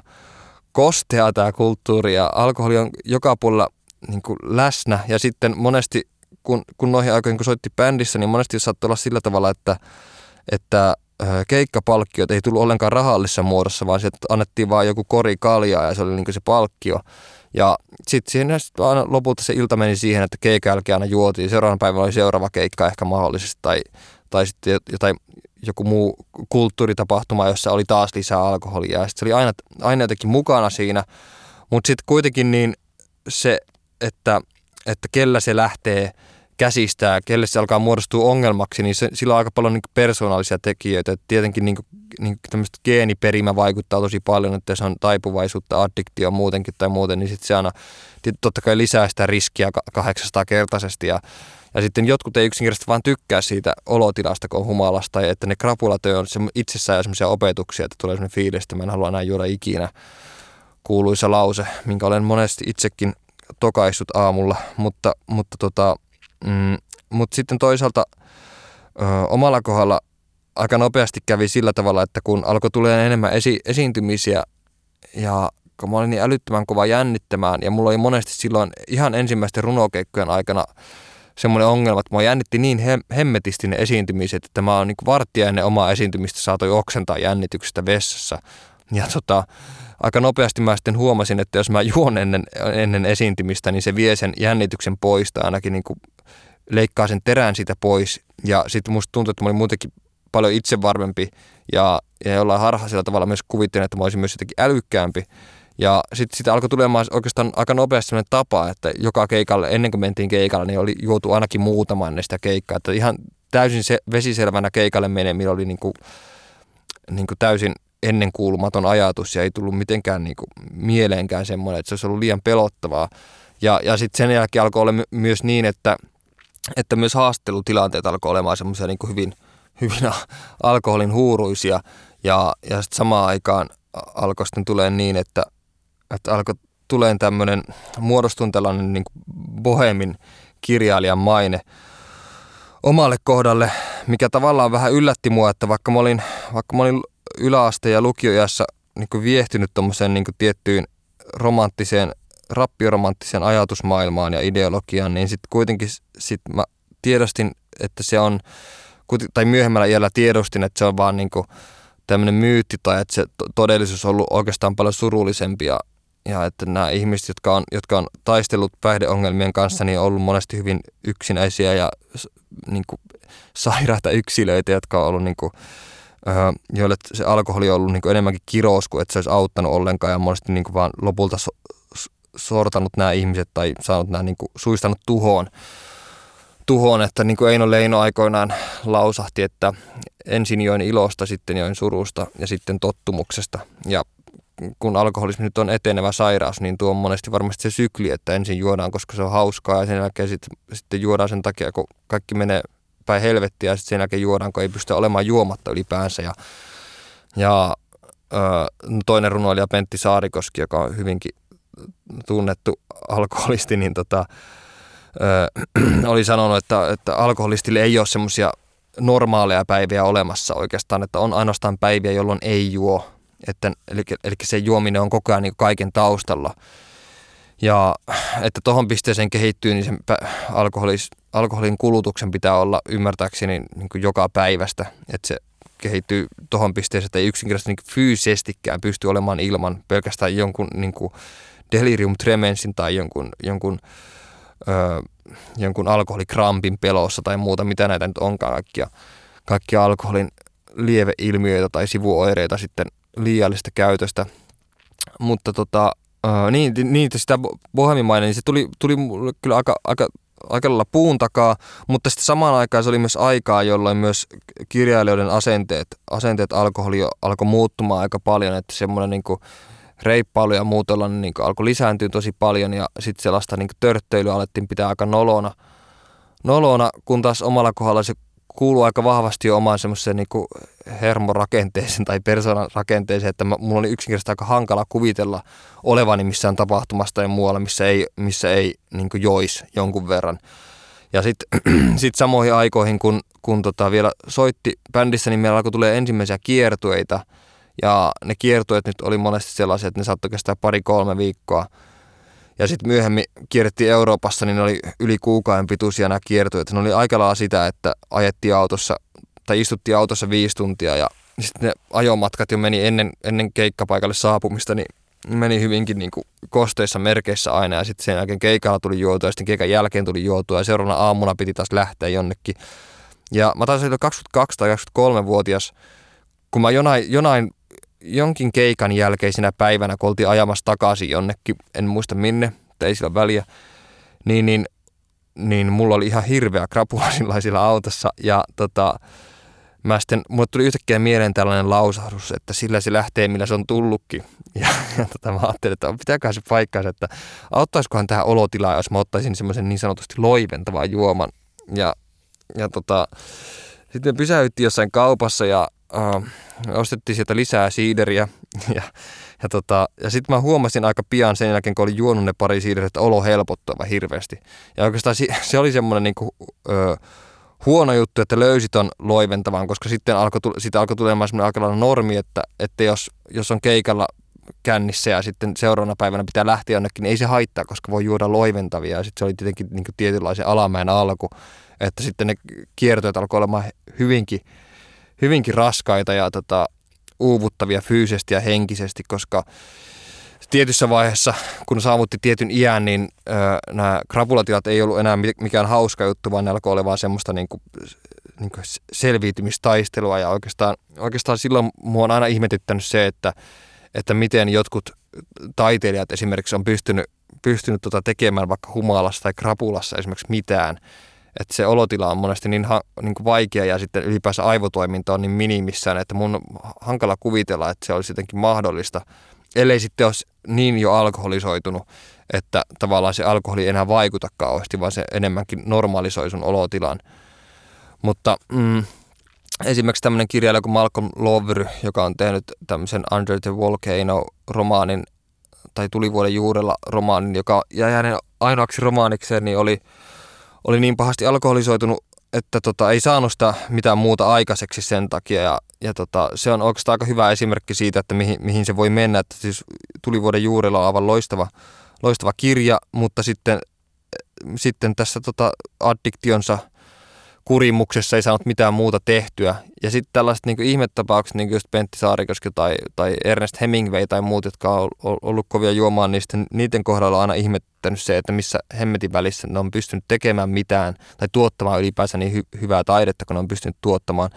kostea tämä kulttuuri ja alkoholi on joka puolella niin kuin läsnä ja sitten monesti, kun, kun noihin aikoihin kun soitti bändissä, niin monesti saattoi olla sillä tavalla, että, että keikkapalkkiot ei tullut ollenkaan rahallisessa muodossa, vaan sieltä annettiin vain joku kori kaljaa ja se oli niin se palkkio. Ja sitten siinä sit aina lopulta se ilta meni siihen, että keikan aina juotiin. Seuraavan päivänä oli seuraava keikka ehkä mahdollisesti tai, tai sitten jotain, joku muu kulttuuritapahtuma, jossa oli taas lisää alkoholia. Ja sitten se oli aina, aina jotenkin mukana siinä. Mutta sitten kuitenkin niin se, että, että kellä se lähtee – käsistää, kelle se alkaa muodostua ongelmaksi, niin se, sillä on aika paljon niin persoonallisia tekijöitä. Et tietenkin niin kuin, niin tämmöistä geeniperimä vaikuttaa tosi paljon, että se on taipuvaisuutta, addiktio muutenkin tai muuten, niin sitten se aina totta kai lisää sitä riskiä 800 kertaisesti ja ja sitten jotkut ei yksinkertaisesti vaan tykkää siitä olotilasta, kun on humalasta, tai että ne krapulat on se itsessään jo sellaisia opetuksia, että tulee sellainen fiilis, että mä en halua enää juoda ikinä. Kuuluisa lause, minkä olen monesti itsekin tokaissut aamulla, mutta, mutta tota, Mm, Mutta sitten toisaalta ö, omalla kohdalla aika nopeasti kävi sillä tavalla, että kun alkoi tulee enemmän esi- esiintymisiä ja kun mä olin niin älyttömän kova jännittämään ja mulla oli monesti silloin ihan ensimmäisten runokeikkojen aikana semmoinen ongelma, että mä jännitti niin he- hemmetisti ne esiintymiset, että mä oon niin varttia ennen omaa esiintymistä saatoi oksentaa jännityksestä vessassa. Ja tota, aika nopeasti mä sitten huomasin, että jos mä juon ennen, ennen esiintymistä, niin se vie sen jännityksen poista ainakin niin kuin leikkaa sen terän siitä pois. Ja sitten musta tuntuu, että mä olin muutenkin paljon itsevarmempi ja, ja jollain harhaisella tavalla myös kuvittelin, että mä olisin myös jotenkin älykkäämpi. Ja sitten sitä alkoi tulemaan oikeastaan aika nopeasti sellainen tapa, että joka keikalle, ennen kuin mentiin keikalle, niin oli juotu ainakin muutama ennen sitä keikkaa. Että ihan täysin se vesiselvänä keikalle meneminen oli niin kuin, niin kuin täysin ennenkuulumaton ajatus ja ei tullut mitenkään niin kuin mieleenkään semmoinen, että se olisi ollut liian pelottavaa. Ja, ja sitten sen jälkeen alkoi olla myös niin, että, että myös haastelutilanteet alkoi olemaan semmoisia niin hyvin, hyvin alkoholin huuruisia. Ja, ja sitten samaan aikaan alkoi sitten tulee niin, että, että alkoi tulee tämmöinen, muodostun tällainen niin bohemin kirjailijan maine omalle kohdalle, mikä tavallaan vähän yllätti mua, että vaikka mä olin, vaikka mä olin yläaste- ja lukioajassa niin viehtynyt tuommoiseen niin tiettyyn romanttiseen, rappioromanttiseen ajatusmaailmaan ja ideologiaan, niin sitten kuitenkin sit mä tiedostin, että se on, tai myöhemmällä iällä tiedostin, että se on vaan niin tämmöinen myytti tai että se todellisuus on ollut oikeastaan paljon surullisempi ja, ja että nämä ihmiset, jotka on, jotka on taistellut päihdeongelmien kanssa, niin on ollut monesti hyvin yksinäisiä ja niin kuin, sairaita yksilöitä, jotka on ollut niin kuin, joille se alkoholi on ollut niin enemmänkin kirous kuin että se olisi auttanut ollenkaan ja monesti niin vaan lopulta so, sortanut nämä ihmiset tai saanut nämä niin kuin suistanut tuhoon. tuhoon että niin kuin Eino Leino aikoinaan lausahti, että ensin join ilosta, sitten join surusta ja sitten tottumuksesta. Ja kun alkoholismi nyt on etenevä sairaus, niin tuo on monesti varmasti se sykli, että ensin juodaan, koska se on hauskaa ja sen jälkeen sit, sitten juodaan sen takia, kun kaikki menee päin helvettiä ja sitten sen jälkeen juodaan, kun ei pysty olemaan juomatta ylipäänsä. Ja, ja ö, toinen runoilija Pentti Saarikoski, joka on hyvinkin tunnettu alkoholisti, niin tota, ö, oli sanonut, että, että alkoholistille ei ole semmoisia normaaleja päiviä olemassa oikeastaan, että on ainoastaan päiviä, jolloin ei juo. Että, eli, eli se juominen on koko ajan niin kaiken taustalla. Ja että tuohon pisteeseen kehittyy, niin sen alkoholis, alkoholin kulutuksen pitää olla ymmärtääkseni niin kuin joka päivästä. Että se kehittyy tuohon pisteeseen, että ei yksinkertaisesti niin fyysisestikään pysty olemaan ilman pelkästään jonkun niin kuin delirium tremensin tai jonkun, jonkun, öö, jonkun alkoholikrampin pelossa tai muuta, mitä näitä nyt onkaan kaikkia, kaikkia alkoholin lieveilmiöitä tai sivuoireita sitten liiallista käytöstä. Mutta tota, öö, niin, niin, sitä bohemimainen, niin se tuli, tuli kyllä aika, aika aika lailla puun takaa, mutta sitten samaan aikaan se oli myös aikaa, jolloin myös kirjailijoiden asenteet, asenteet alkoholi alkoi muuttumaan aika paljon, että semmoinen niin reippailu ja muut niin alkoi lisääntyä tosi paljon ja sitten sellaista niin törtteilyä alettiin pitää aika nolona, nolona, kun taas omalla kohdalla se kuuluu aika vahvasti jo omaan semmoiseen niin hermorakenteeseen tai persoonan rakenteeseen, että mulla oli yksinkertaisesti aika hankala kuvitella olevani missään tapahtumasta tai muualla, missä ei, missä ei niin jois jonkun verran. Ja sitten sit samoihin aikoihin, kun, kun tota vielä soitti bändissä, niin meillä alkoi tulee ensimmäisiä kiertueita. Ja ne kiertueet nyt oli monesti sellaisia, että ne saattoi kestää pari-kolme viikkoa – ja sitten myöhemmin kierrettiin Euroopassa, niin ne oli yli kuukauden pituisia nämä kiertueet. Ne oli aika lailla sitä, että ajettiin autossa tai istuttiin autossa viisi tuntia ja sitten ne ajomatkat jo meni ennen, ennen keikkapaikalle saapumista, niin meni hyvinkin niin kuin kosteissa merkeissä aina ja sitten sen jälkeen keikalla tuli juotua ja sitten keikan jälkeen tuli juotua ja seuraavana aamuna piti taas lähteä jonnekin. Ja mä taisin olla 22 tai 23-vuotias, kun mä jonain, jonain jonkin keikan jälkeisenä päivänä, kun oltiin ajamassa takaisin jonnekin, en muista minne, mutta ei sillä väliä, niin, niin, niin mulla oli ihan hirveä krapula sillä autossa ja tota, mä sitten, mulle tuli yhtäkkiä mieleen tällainen lausahdus, että sillä se lähtee, millä se on tullutkin. Ja, ja tota, mä ajattelin, että pitääkö se paikkaansa, että auttaisikohan tähän olotilaan, jos mä ottaisin semmoisen niin sanotusti loiventavan juoman. Ja, ja tota, sitten pysäyttiin jossain kaupassa ja äh, ostettiin sieltä lisää siideriä ja, ja, tota, ja sitten mä huomasin aika pian sen jälkeen, kun olin juonut ne pari siideriä, että olo helpottava hirveästi. Ja oikeastaan se, oli semmoinen niinku, huono juttu, että löysit on loiventavan, koska sitten alkoi, siitä alkoi tulemaan semmoinen aika normi, että, että jos, jos on keikalla kännissä ja sitten seuraavana päivänä pitää lähteä jonnekin, niin ei se haittaa, koska voi juoda loiventavia. Ja sitten se oli tietenkin niin tietynlaisen alamäen alku, että sitten ne kiertoet alkoi olemaan hyvinkin hyvinkin raskaita ja tota, uuvuttavia fyysisesti ja henkisesti, koska tietyssä vaiheessa, kun saavutti tietyn iän, niin öö, nämä krapulatilat ei ollut enää mikään hauska juttu, vaan ne alkoi olemaan semmoista niin kuin, niin kuin selviytymistaistelua. Ja oikeastaan, oikeastaan silloin mua on aina ihmetyttänyt se, että, että miten jotkut taiteilijat esimerkiksi on pystynyt, pystynyt tota tekemään vaikka humalassa tai krapulassa esimerkiksi mitään – että se olotila on monesti niin, ha, niin kuin vaikea ja sitten ylipäänsä aivotoiminta on niin minimissään, että mun on hankala kuvitella, että se olisi jotenkin mahdollista, ellei sitten olisi niin jo alkoholisoitunut, että tavallaan se alkoholi ei enää vaikuta kauheasti, vaan se enemmänkin normalisoi sun olotilan. Mutta mm, esimerkiksi tämmöinen kirjailija kuin Malcolm Lovery, joka on tehnyt tämmöisen Under the Volcano-romaanin, tai tulivuoden juurella romaanin, joka jäi hänen ainoaksi romaanikseen, niin oli – oli niin pahasti alkoholisoitunut, että tota, ei saanut sitä mitään muuta aikaiseksi sen takia. Ja, ja tota, se on oikeastaan aika hyvä esimerkki siitä, että mihin, mihin se voi mennä. Että siis tulivuoden juurella on aivan loistava, loistava kirja, mutta sitten, sitten tässä tota, addiktionsa – kurimuksessa ei saanut mitään muuta tehtyä. Ja sitten tällaiset niin ihmetapaukset, niin kuin just Pentti Saarikoski tai, tai Ernest Hemingway tai muut, jotka on ollut kovia juomaan, niin sitten niiden kohdalla on aina ihmettänyt se, että missä hemmetin välissä ne on pystynyt tekemään mitään tai tuottamaan ylipäänsä niin hy- hyvää taidetta, kun ne on pystynyt tuottamaan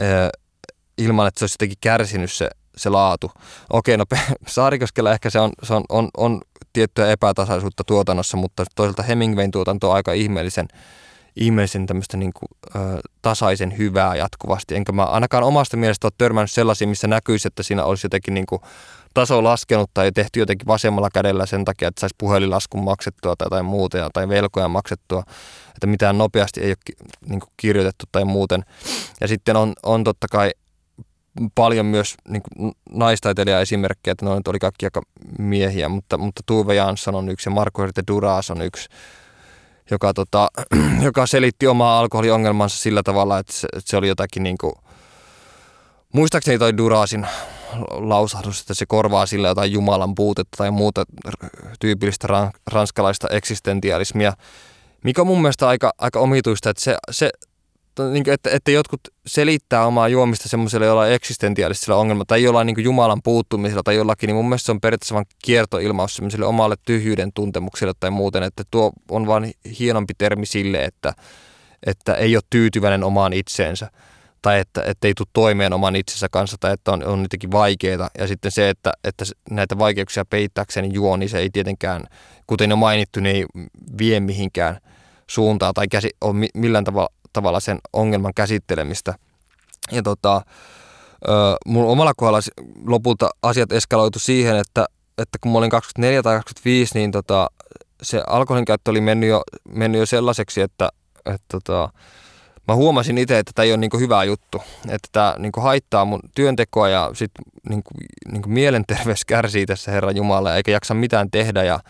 ö, ilman, että se olisi jotenkin kärsinyt se, se laatu. Okei, no Saarikoskella ehkä se on, se on, on, on tiettyä epätasaisuutta tuotannossa, mutta toisaalta Hemingwayn tuotanto on aika ihmeellisen ihmeellisen tämmöistä niin kuin, ö, tasaisen hyvää jatkuvasti. Enkä mä ainakaan omasta mielestä ole törmännyt sellaisia, missä näkyisi, että siinä olisi jotenkin niin kuin, taso laskenut tai tehty jotenkin vasemmalla kädellä sen takia, että saisi puhelinlaskun maksettua tai jotain muuta tai velkoja maksettua, että mitään nopeasti ei ole niin kuin, kirjoitettu tai muuten. Ja sitten on, on totta kai paljon myös niin kuin naistaiteilija esimerkkejä, että ne oli kaikki aika miehiä, mutta, mutta Tuve Jansson on yksi ja Marguerite Duras on yksi, joka, tota, joka selitti omaa alkoholiongelmansa sillä tavalla, että se, että se oli jotakin niin kuin, muistaakseni toi Durasin lausahdus, että se korvaa sillä jotain Jumalan puutetta tai muuta tyypillistä ranskalaista eksistentialismia, mikä on mun mielestä aika, aika omituista, että se, se niin kuin, että, että jotkut selittää omaa juomista semmoiselle jollain eksistentiaalisella ongelmalla tai jollain niin Jumalan puuttumisella tai jollakin, niin mun mielestä se on periaatteessa vain kiertoilmaus semmoiselle omalle tyhjyyden tuntemukselle tai muuten, että tuo on vain hienompi termi sille, että, että ei ole tyytyväinen omaan itseensä tai että, että ei tule toimeen oman itsensä kanssa tai että on, on jotenkin vaikeita. Ja sitten se, että, että näitä vaikeuksia peittääkseni juo, niin se ei tietenkään, kuten jo mainittu, niin ei vie mihinkään suuntaan tai käsi, ole millään tavalla tavalla sen ongelman käsittelemistä. Ja tota, mun omalla kohdalla lopulta asiat eskaloitu siihen, että, että kun mä olin 24 tai 25, niin tota, se alkoholin käyttö oli mennyt jo, mennyt jo sellaiseksi, että, että tota, mä huomasin itse, että tämä ei ole niin hyvä juttu. Että tämä niin haittaa mun työntekoa ja sit niin kuin, niin kuin mielenterveys kärsii tässä Herran Jumala eikä jaksa mitään tehdä ja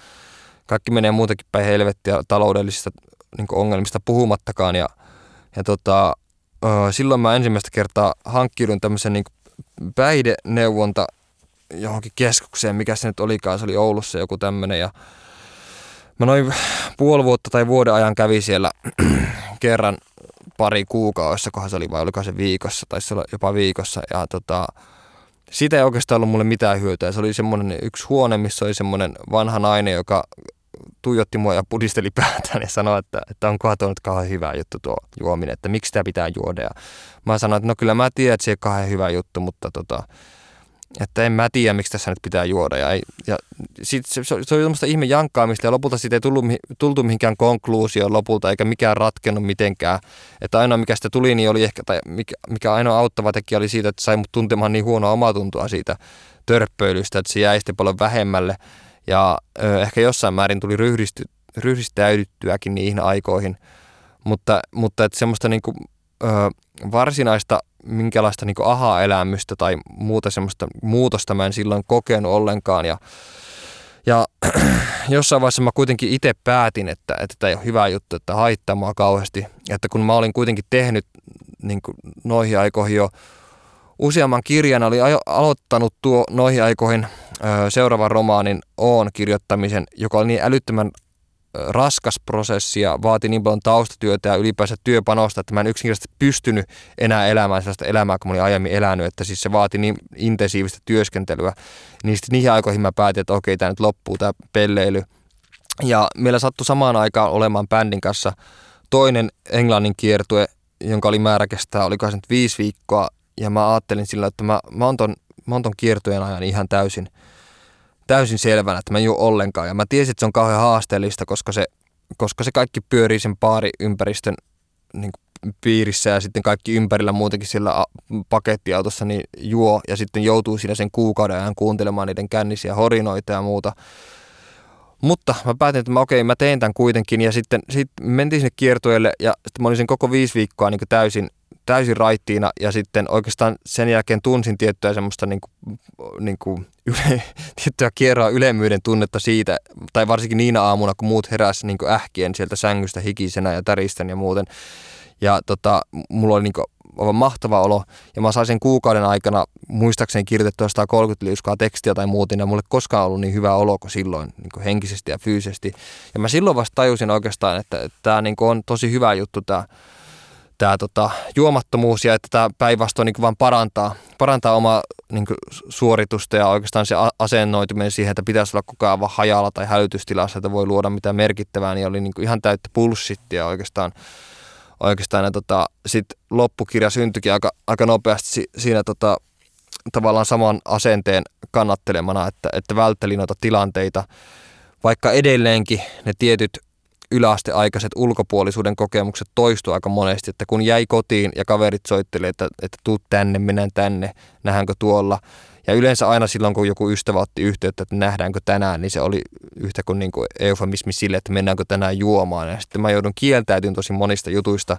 kaikki menee muutenkin päin helvettiä taloudellisista niin ongelmista puhumattakaan ja ja tota, silloin mä ensimmäistä kertaa hankkiudun tämmöisen niin päihdeneuvonta johonkin keskukseen, mikä se nyt olikaan, se oli Oulussa joku tämmöinen ja mä noin puoli vuotta tai vuoden ajan kävi siellä kerran pari kuukaudessa, kohan se oli vai oliko se viikossa, tai se oli jopa viikossa ja tota, siitä ei oikeastaan ollut mulle mitään hyötyä. Se oli semmoinen yksi huone, missä oli semmoinen vanha nainen, joka tuijotti mua ja pudisteli päätään ja sanoi, että, että onkohan tuo nyt kauhean hyvä juttu tuo juominen, että miksi sitä pitää juoda. Ja mä sanoin, että no kyllä mä tiedän, että se on kauhean hyvä juttu, mutta tota, että en mä tiedä, miksi tässä nyt pitää juoda. Ja, ja sit se, se, oli semmoista ihme jankkaamista ja lopulta siitä ei tullut, tultu mihinkään konkluusioon lopulta eikä mikään ratkennut mitenkään. Että ainoa mikä sitä tuli, niin oli ehkä, tai mikä, mikä ainoa auttava tekijä oli siitä, että sai mut tuntemaan niin huonoa omatuntoa siitä törppöilystä, että se jäi sitten paljon vähemmälle. Ja ö, ehkä jossain määrin tuli ryhdisty, ryhdistäydyttyäkin niihin aikoihin, mutta, mutta että semmoista niin kuin, ö, varsinaista minkälaista niin aha-elämystä tai muuta semmoista muutosta mä en silloin kokenut ollenkaan. Ja, ja jossain vaiheessa mä kuitenkin itse päätin, että, että tämä ei ole hyvä juttu, että haittaa mua kauheasti. Että kun mä olin kuitenkin tehnyt niin noihin aikoihin jo useamman kirjan, oli aloittanut tuo noihin aikoihin seuraavan romaanin Oon kirjoittamisen, joka oli niin älyttömän raskas prosessi ja vaati niin paljon taustatyötä ja ylipäänsä työpanosta, että mä en yksinkertaisesti pystynyt enää elämään sellaista elämää, kun mä olin aiemmin elänyt, että siis se vaati niin intensiivistä työskentelyä. Niin sitten niihin aikoihin mä päätin, että okei, tämä nyt loppuu, tämä pelleily. Ja meillä sattui samaan aikaan olemaan bändin kanssa toinen englannin kiertue, jonka oli määrä kestää, oliko se nyt viisi viikkoa, ja mä ajattelin sillä, että mä, mä oon ton mä oon ton kiertojen ajan ihan täysin, täysin selvänä, että mä en juo ollenkaan. Ja mä tiesin, että se on kauhean haasteellista, koska se, koska se kaikki pyörii sen baariympäristön niin piirissä ja sitten kaikki ympärillä muutenkin sillä pakettiautossa niin juo ja sitten joutuu siinä sen kuukauden ajan kuuntelemaan niiden kännisiä horinoita ja muuta. Mutta mä päätin, että mä, okei, mä teen tämän kuitenkin ja sitten sit mentiin sinne kiertueelle ja sitten mä olin sen koko viisi viikkoa niin täysin täysin raittiina ja sitten oikeastaan sen jälkeen tunsin tiettyä semmoista niin kuin, niin kuin yle, tiettyä kierroa ylemmyyden tunnetta siitä, tai varsinkin niinä aamuna, kun muut heräsi niin kuin ähkien sieltä sängystä hikisenä ja täristen ja muuten. Ja tota, mulla oli niin kuin, aivan mahtava olo, ja mä sain sen kuukauden aikana muistaakseni kirjoitettua 130 liuskaa tekstiä tai muuten, ja mulle koskaan ollut niin hyvä olo kuin silloin niin kuin henkisesti ja fyysisesti. Ja mä silloin vasta tajusin oikeastaan, että, että tämä niin on tosi hyvä juttu tämä tämä tota, juomattomuus ja että tämä päinvastoin niin vaan parantaa, parantaa omaa niin suoritusta ja oikeastaan se asennoituminen siihen, että pitäisi olla koko ajan hajalla tai hälytystilassa, että voi luoda mitään merkittävää, niin oli niin ihan täyttä pulssittia oikeastaan. Oikeastaan ja tota, sit loppukirja syntyikin aika, aika nopeasti siinä tota, tavallaan saman asenteen kannattelemana, että, että vältteli noita tilanteita, vaikka edelleenkin ne tietyt yläasteaikaiset ulkopuolisuuden kokemukset toistu aika monesti, että kun jäi kotiin ja kaverit soitteli, että, että tuu tänne, mennään tänne, nähdäänkö tuolla. Ja yleensä aina silloin, kun joku ystävä otti yhteyttä, että nähdäänkö tänään, niin se oli yhtä kuin, niin kuin eufemismi sille, että mennäänkö tänään juomaan. Ja sitten mä joudun kieltäytymään tosi monista jutuista.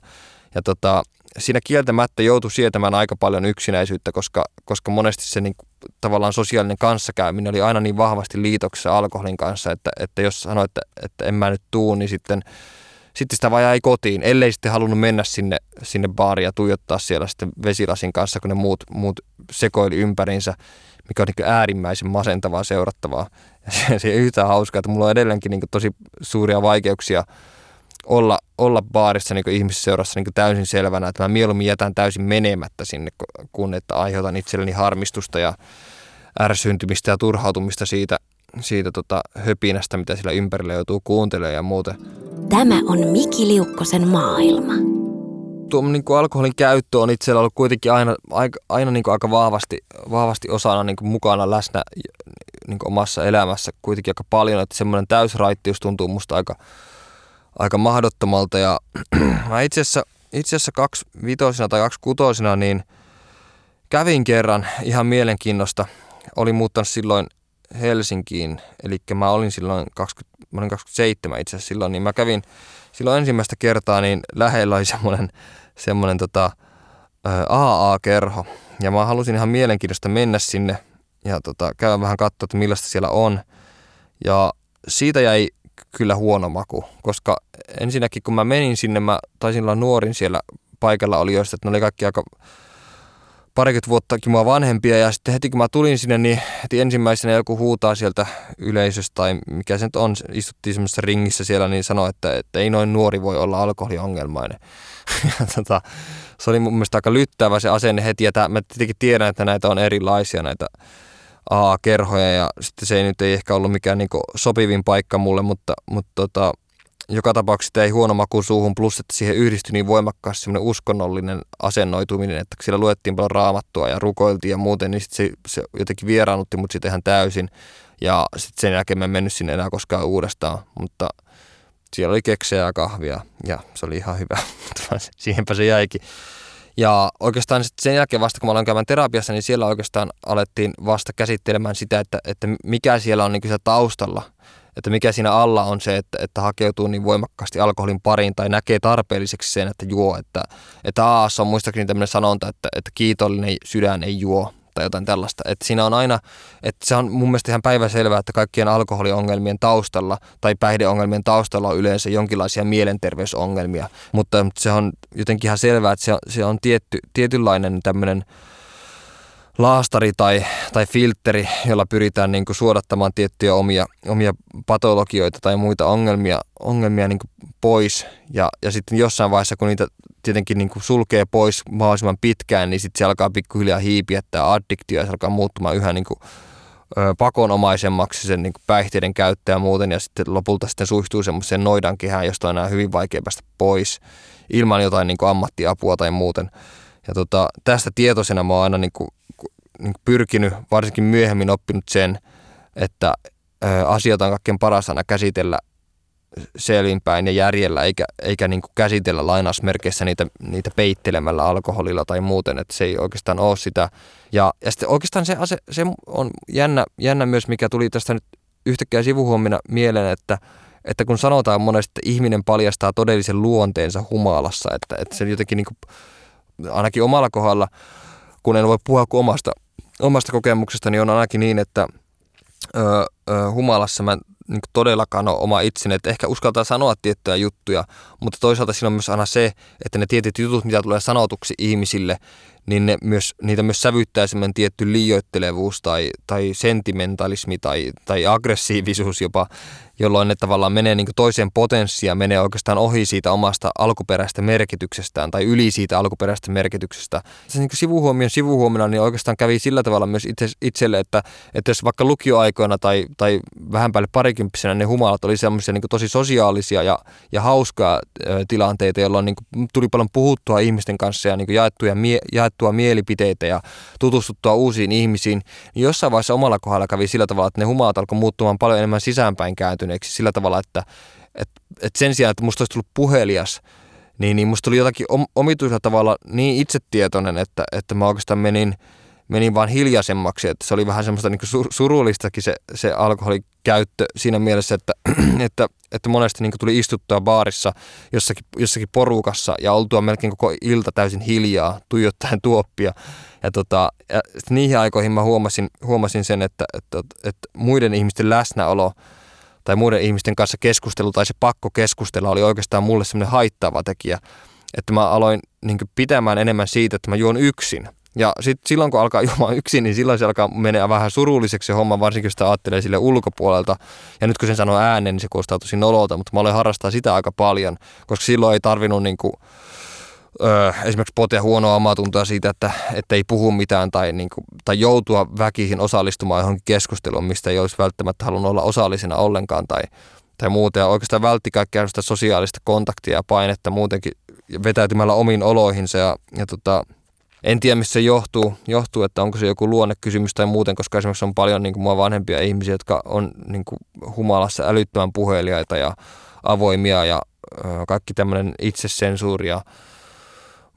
Ja tota, siinä kieltämättä joutui sietämään aika paljon yksinäisyyttä, koska, koska monesti se niin tavallaan sosiaalinen kanssakäyminen oli aina niin vahvasti liitoksessa alkoholin kanssa, että, että jos sanoi, että, että en mä nyt tuu, niin sitten, sitten sitä vaan jäi kotiin, ellei sitten halunnut mennä sinne, sinne baariin ja tuijottaa siellä sitten vesilasin kanssa, kun ne muut, muut sekoili ympärinsä, mikä on niin äärimmäisen masentavaa seurattavaa. Ja se, se yhtään hauskaa, että mulla on edelleenkin niin tosi suuria vaikeuksia – olla, olla baarissa niin ihmisseurassa niin täysin selvänä, että mä mieluummin jätän täysin menemättä sinne, kun että aiheutan itselleni harmistusta ja ärsyntymistä ja turhautumista siitä, siitä tota höpinästä, mitä sillä ympärillä joutuu kuuntelemaan ja muuten. Tämä on Miki Liukkosen maailma. Tuo niin kuin alkoholin käyttö on itsellä ollut kuitenkin aina, aina, aina niin kuin aika vahvasti, vahvasti osana niin kuin mukana läsnä niin kuin omassa elämässä kuitenkin aika paljon, että semmoinen täysraittius tuntuu musta aika, aika mahdottomalta. Ja mä itse asiassa, itse asiassa kaksi vitosina tai kaksi kutosina niin kävin kerran ihan mielenkiinnosta. Olin muuttanut silloin Helsinkiin, eli mä olin silloin 20, mä olin 27 itse asiassa silloin, niin mä kävin silloin ensimmäistä kertaa, niin lähellä oli semmoinen, semmoinen tota, AA-kerho. Ja mä halusin ihan mielenkiinnosta mennä sinne ja tota, käydä vähän katsoa, että millaista siellä on. Ja siitä jäi kyllä huono maku, koska ensinnäkin kun mä menin sinne, mä taisin olla nuorin siellä paikalla oli joista, että ne oli kaikki aika parikymmentä vuottakin mua vanhempia ja sitten heti kun mä tulin sinne, niin heti ensimmäisenä joku huutaa sieltä yleisöstä tai mikä se nyt on, istuttiin semmoisessa ringissä siellä, niin sanoi, että, että ei noin nuori voi olla alkoholiongelmainen. ja tota, se oli mun mielestä aika lyttävä se asenne heti ja tämä, mä tietenkin tiedän, että näitä on erilaisia näitä AA-kerhoja ja sitten se ei nyt ei ehkä ollut mikään niin sopivin paikka mulle, mutta, mutta tota, joka tapauksessa ei huono maku suuhun, plus että siihen yhdistyi niin voimakkaasti semmoinen uskonnollinen asennoituminen, että siellä luettiin paljon raamattua ja rukoiltiin ja muuten, niin sit se, se jotenkin vieraannutti mut sitten ihan täysin. Ja sitten sen jälkeen mä en mennyt sinne enää koskaan uudestaan, mutta siellä oli keksejä ja kahvia ja se oli ihan hyvä, mutta siihenpä se jäikin. Ja oikeastaan sen jälkeen vasta, kun mä aloin käymään terapiassa, niin siellä oikeastaan alettiin vasta käsittelemään sitä, että, että mikä siellä on niin kuin taustalla. Että mikä siinä alla on se, että, että hakeutuu niin voimakkaasti alkoholin pariin tai näkee tarpeelliseksi sen, että juo. Että, että Aassa on muistakin tämmöinen sanonta, että, että kiitollinen sydän ei juo tai jotain tällaista. Että siinä on aina, että se on mun mielestä ihan päiväselvää, että kaikkien alkoholiongelmien taustalla tai päihdeongelmien taustalla on yleensä jonkinlaisia mielenterveysongelmia. Mutta se on jotenkin ihan selvää, että se on, se on tietty, tietynlainen tämmöinen laastari tai, tai filtteri, jolla pyritään niin kuin suodattamaan tiettyjä omia, omia patologioita tai muita ongelmia, ongelmia niin kuin pois. Ja, ja sitten jossain vaiheessa, kun niitä tietenkin niin kuin sulkee pois mahdollisimman pitkään, niin sitten se alkaa pikkuhiljaa hiipiä tämä addiktio ja se alkaa muuttumaan yhä niin kuin, ö, pakonomaisemmaksi sen niin kuin päihteiden käyttö ja muuten. Ja sitten lopulta sitten suistuu semmoiseen noidankehään, josta on enää hyvin vaikea päästä pois ilman jotain niin kuin ammattiapua tai muuten. Ja tota, tästä tietoisena mä oon aina niin kuin niin pyrkinyt, varsinkin myöhemmin oppinut sen, että asioita on kaikkein paras aina käsitellä selvinpäin ja järjellä, eikä, eikä niin kuin käsitellä lainausmerkeissä niitä, niitä peittelemällä alkoholilla tai muuten, että se ei oikeastaan ole sitä. Ja, ja sitten oikeastaan se, ase, se on jännä, jännä myös, mikä tuli tästä nyt yhtäkkiä sivuhuomina mieleen, että, että kun sanotaan monesti, että ihminen paljastaa todellisen luonteensa humalassa, että, että se jotenkin niin kuin, ainakin omalla kohdalla, kun en voi puhua kuin omasta omasta kokemuksestani on ainakin niin, että ö, ö, humalassa mä niin todellakaan ole oma itseni, että ehkä uskaltaa sanoa tiettyjä juttuja, mutta toisaalta siinä on myös aina se, että ne tietyt jutut, mitä tulee sanotuksi ihmisille, niin ne myös, niitä myös sävyttää semmoinen tietty liioittelevuus tai, tai sentimentalismi tai, tai aggressiivisuus jopa, jolloin ne tavallaan menee niin toiseen potenssiin ja menee oikeastaan ohi siitä omasta alkuperäistä merkityksestään tai yli siitä alkuperäistä merkityksestä. Se niin sivuhuomion sivuhuomiona niin oikeastaan kävi sillä tavalla myös itse, itselle, että, että jos vaikka lukioaikoina tai, tai vähän päälle parikymppisenä ne humalat oli semmoisia niin tosi sosiaalisia ja, ja hauskaa ö, tilanteita, jolloin niin tuli paljon puhuttua ihmisten kanssa ja niin jaettuja, mie, jaettua mielipiteitä ja tutustuttua uusiin ihmisiin, niin jossain vaiheessa omalla kohdalla kävi sillä tavalla, että ne humalat alkoi muuttumaan paljon enemmän sisäänpäin kääntyneeksi sillä tavalla, että että et sen sijaan, että musta olisi tullut puhelias, niin, niin musta tuli jotakin omituisella tavalla niin itsetietoinen, että, että mä oikeastaan menin – meni vaan hiljaisemmaksi, että se oli vähän semmoista niin surullistakin se, se alkoholikäyttö siinä mielessä, että, että, että monesti niin tuli istuttua baarissa jossakin, jossakin porukassa ja oltua melkein koko ilta täysin hiljaa, tuijottaen tuoppia. Ja, tota, ja niihin aikoihin mä huomasin, huomasin sen, että, että, että muiden ihmisten läsnäolo tai muiden ihmisten kanssa keskustelu tai se pakko keskustella oli oikeastaan mulle semmoinen haittava tekijä, että mä aloin niin pitämään enemmän siitä, että mä juon yksin – ja sitten silloin, kun alkaa juomaan yksin, niin silloin se alkaa menee vähän surulliseksi se homma, varsinkin jos sitä ajattelee sille ulkopuolelta. Ja nyt kun sen sanoo ääneen, niin se kuulostaa tosi nololta, mutta mä olen harrastaa sitä aika paljon, koska silloin ei tarvinnut niin kuin, öö, esimerkiksi potea huonoa omatuntoa siitä, että, että ei puhu mitään tai, niin kuin, tai joutua väkihin osallistumaan johonkin keskusteluun, mistä ei olisi välttämättä halunnut olla osallisena ollenkaan tai, tai muuta. Ja oikeastaan vältti kaikkea sosiaalista kontaktia ja painetta muutenkin vetäytymällä omiin oloihinsa ja, ja tota, en tiedä, missä se johtuu, johtuu, että onko se joku luonnekysymys tai muuten, koska esimerkiksi on paljon niin kuin mua vanhempia ihmisiä, jotka on niin kuin humalassa älyttömän puheliaita ja avoimia ja kaikki tämmöinen itsesensuuri ja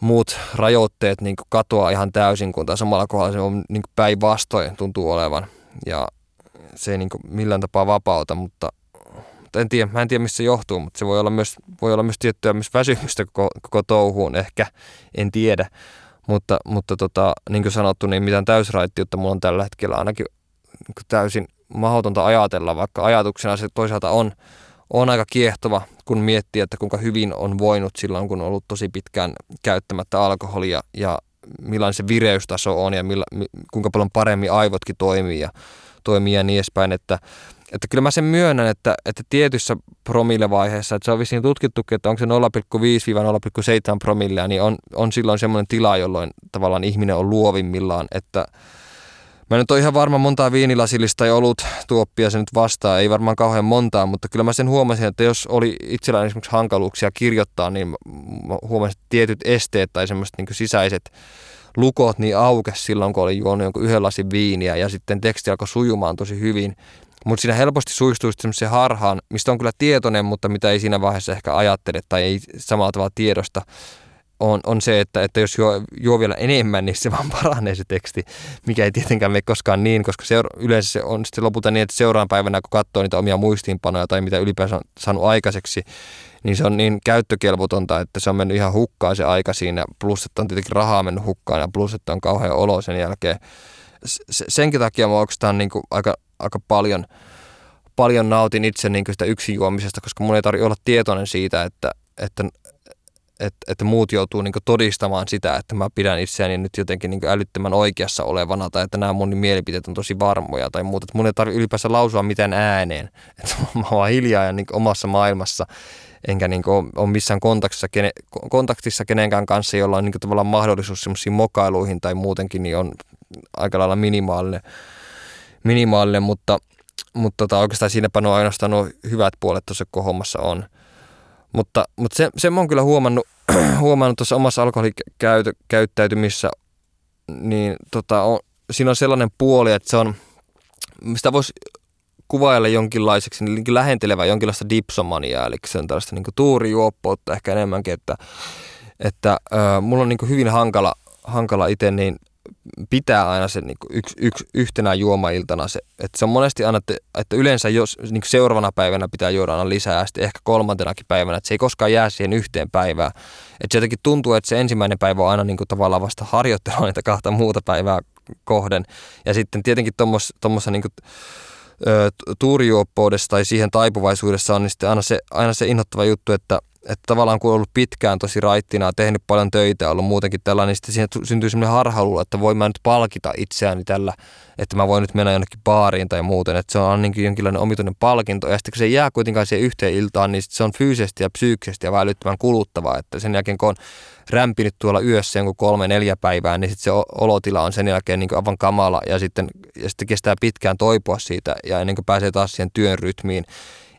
muut rajoitteet niin katoaa ihan täysin, kun taas samalla kohdalla se on niin päinvastoin tuntuu olevan. Ja se ei niin millään tapaa vapauta, mutta, mutta en tiedä, mä en tiedä missä se johtuu, mutta se voi olla myös, voi olla myös tiettyä myös väsymystä koko, koko touhuun ehkä, en tiedä. Mutta, mutta tota, niin kuin sanottu, niin mitään täysraittiutta mulla on tällä hetkellä ainakin niin täysin mahdotonta ajatella, vaikka ajatuksena se toisaalta on, on aika kiehtova, kun miettii, että kuinka hyvin on voinut silloin, kun on ollut tosi pitkään käyttämättä alkoholia ja millainen se vireystaso on ja milla, kuinka paljon paremmin aivotkin toimii ja, toimii ja niin edespäin, että että kyllä mä sen myönnän, että, että tietyssä promillevaiheessa, että se on vissiin tutkittukin, että onko se 0,5-0,7 promillea, niin on, on silloin semmoinen tila, jolloin tavallaan ihminen on luovimmillaan, että Mä nyt oon ihan varma montaa viinilasillista ja ollut tuoppia se nyt vastaa, ei varmaan kauhean montaa, mutta kyllä mä sen huomasin, että jos oli itsellään esimerkiksi hankaluuksia kirjoittaa, niin mä huomasin, että tietyt esteet tai semmoiset niin sisäiset lukot niin aukes silloin, kun oli juonut jonkun yhden lasin viiniä ja sitten teksti alkoi sujumaan tosi hyvin. Mutta siinä helposti suistuu semmoiseen harhaan, mistä on kyllä tietoinen, mutta mitä ei siinä vaiheessa ehkä ajattele tai ei samalla tavalla tiedosta, on, on se, että, että jos juo, juo vielä enemmän, niin se vaan paranee se teksti, mikä ei tietenkään mene koskaan niin, koska seura- yleensä se on sitten lopulta niin, että seuraavan päivänä, kun katsoo niitä omia muistiinpanoja tai mitä ylipäänsä on saanut aikaiseksi, niin se on niin käyttökelvotonta, että se on mennyt ihan hukkaan se aika siinä, plus että on tietenkin rahaa mennyt hukkaan ja plus että on kauhean olo sen jälkeen. Senkin takia mä niin kuin aika aika paljon, paljon nautin itse niin sitä yksin juomisesta, koska mun ei tarvitse olla tietoinen siitä, että, että, että, että muut joutuu niin todistamaan sitä, että mä pidän itseäni nyt jotenkin niin älyttömän oikeassa olevana tai että nämä mun mielipiteet on tosi varmoja tai muuta. Että mun ei tarvitse ylipäänsä lausua mitään ääneen. Että mä oon hiljaa ja niin omassa maailmassa enkä niin ole missään kontaktissa, kene, kontaktissa kenenkään kanssa, jolla on niin tavallaan mahdollisuus semmoisiin mokailuihin tai muutenkin, niin on aika lailla minimaalinen minimaalinen, mutta, mutta tota, oikeastaan siinäpä nuo ainoastaan nuo hyvät puolet tuossa hommassa on. Mutta, mutta se, sen mä oon kyllä huomannut, huomannut tuossa omassa alkoholikäyttäytymissä, niin tota, on, siinä on sellainen puoli, että se on, sitä voisi kuvailla jonkinlaiseksi niin lähentelevä jonkinlaista dipsomaniaa, eli se on tällaista niin tuurijuoppoutta ehkä enemmänkin, että, että äh, mulla on niin hyvin hankala, hankala itse niin pitää aina se niin yksi, yksi, yhtenä juomailtana. Se, että se on monesti aina, että, että yleensä jos niin seuraavana päivänä pitää juoda aina lisää ja sitten ehkä kolmantenakin päivänä, että se ei koskaan jää siihen yhteen päivään. Että se jotenkin tuntuu, että se ensimmäinen päivä on aina niin kuin tavallaan vasta harjoittelua niitä kahta muuta päivää kohden. Ja sitten tietenkin tuommoisessa niin tuurijuoppoudessa tai siihen taipuvaisuudessa on niin aina se, aina se inhottava juttu, että että tavallaan kun on ollut pitkään tosi raittina tehnyt paljon töitä ollut muutenkin tällä, niin sitten siihen syntyy semmoinen harhaluulo, että voin mä nyt palkita itseäni tällä, että mä voin nyt mennä jonnekin baariin tai muuten, että se on ainakin jonkinlainen omituinen palkinto. Ja sitten kun se jää kuitenkaan siihen yhteen iltaan, niin se on fyysisesti ja psyykkisesti ja välyttävän kuluttavaa, että sen jälkeen kun on rämpinyt tuolla yössä jonkun kolme, neljä päivää, niin sitten se olotila on sen jälkeen niin aivan kamala ja sitten, ja sitten kestää pitkään toipua siitä ja ennen kuin pääsee taas siihen työn rytmiin.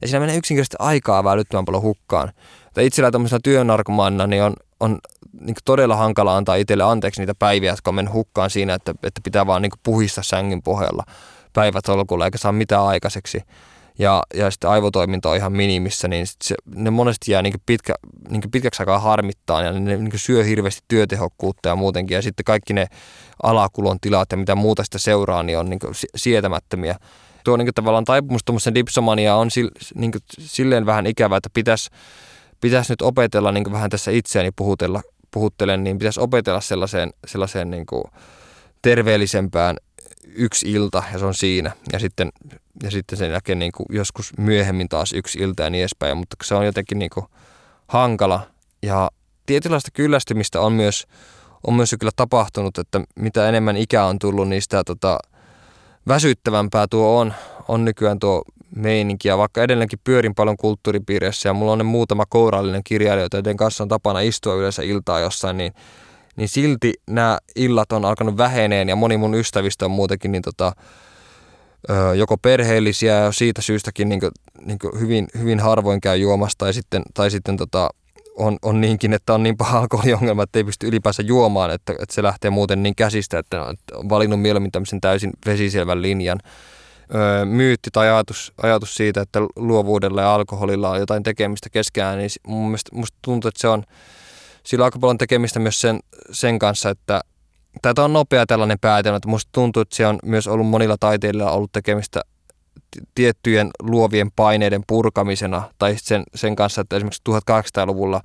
Ja siinä menee yksinkertaisesti aikaa välyttävän paljon hukkaan. Tai itsellä tämmöisenä työnarkomaanina niin on, on niin todella hankala antaa itselle anteeksi niitä päiviä, jotka on mennyt hukkaan siinä, että, että pitää vaan niin puhista sängyn pohjalla päivät olkulla eikä saa mitään aikaiseksi. ja, ja sitten aivotoiminta on ihan minimissä, niin sit se, ne monesti jää niin pitkä, niin pitkäksi aikaa harmittaa ja ne niin syö hirveästi työtehokkuutta ja muutenkin. Ja sitten kaikki ne alakulon tilat ja mitä muuta sitä seuraa, niin on niin sietämättömiä. Tuo niin tavallaan taipumus tuommoisen dipsomania on sil, niin silleen vähän ikävä, että pitäisi pitäis nyt opetella niin vähän tässä itseäni puhutella, puhuttelen, niin pitäisi opetella sellaiseen, sellaiseen niin terveellisempään yksi ilta ja se on siinä. Ja sitten, ja sitten sen jälkeen niin kuin joskus myöhemmin taas yksi ilta ja niin edespäin. Mutta se on jotenkin niin kuin hankala. Ja tietynlaista kyllästymistä on myös, on myös kyllä tapahtunut, että mitä enemmän ikää on tullut, niin sitä tota, väsyttävämpää tuo on, on nykyään tuo meininki. Ja vaikka edelleenkin pyörin paljon kulttuuripiireissä ja mulla on ne muutama kourallinen kirjailija, joiden kanssa on tapana istua yleensä iltaa jossain, niin – niin silti nämä illat on alkanut väheneen ja moni mun ystävistä on muutenkin niin tota, joko perheellisiä ja siitä syystäkin niin kuin, niin kuin hyvin, hyvin harvoin käy juomasta tai sitten, tai sitten tota, on, on niinkin, että on niin paha alkoholiongelma, että ei pysty ylipäänsä juomaan, että, että se lähtee muuten niin käsistä, että on valinnut mieluummin tämmöisen täysin vesiselvän linjan. Myytti tai ajatus, ajatus siitä, että luovuudella ja alkoholilla on jotain tekemistä keskään, niin mun mielestä, musta tuntuu, että se on, sillä aika paljon tekemistä myös sen, sen kanssa, että tätä on nopea tällainen päätelmä, että musta tuntuu, että se on myös ollut monilla taiteilijoilla ollut tekemistä tiettyjen luovien paineiden purkamisena tai sen, sen kanssa, että esimerkiksi 1800-luvulla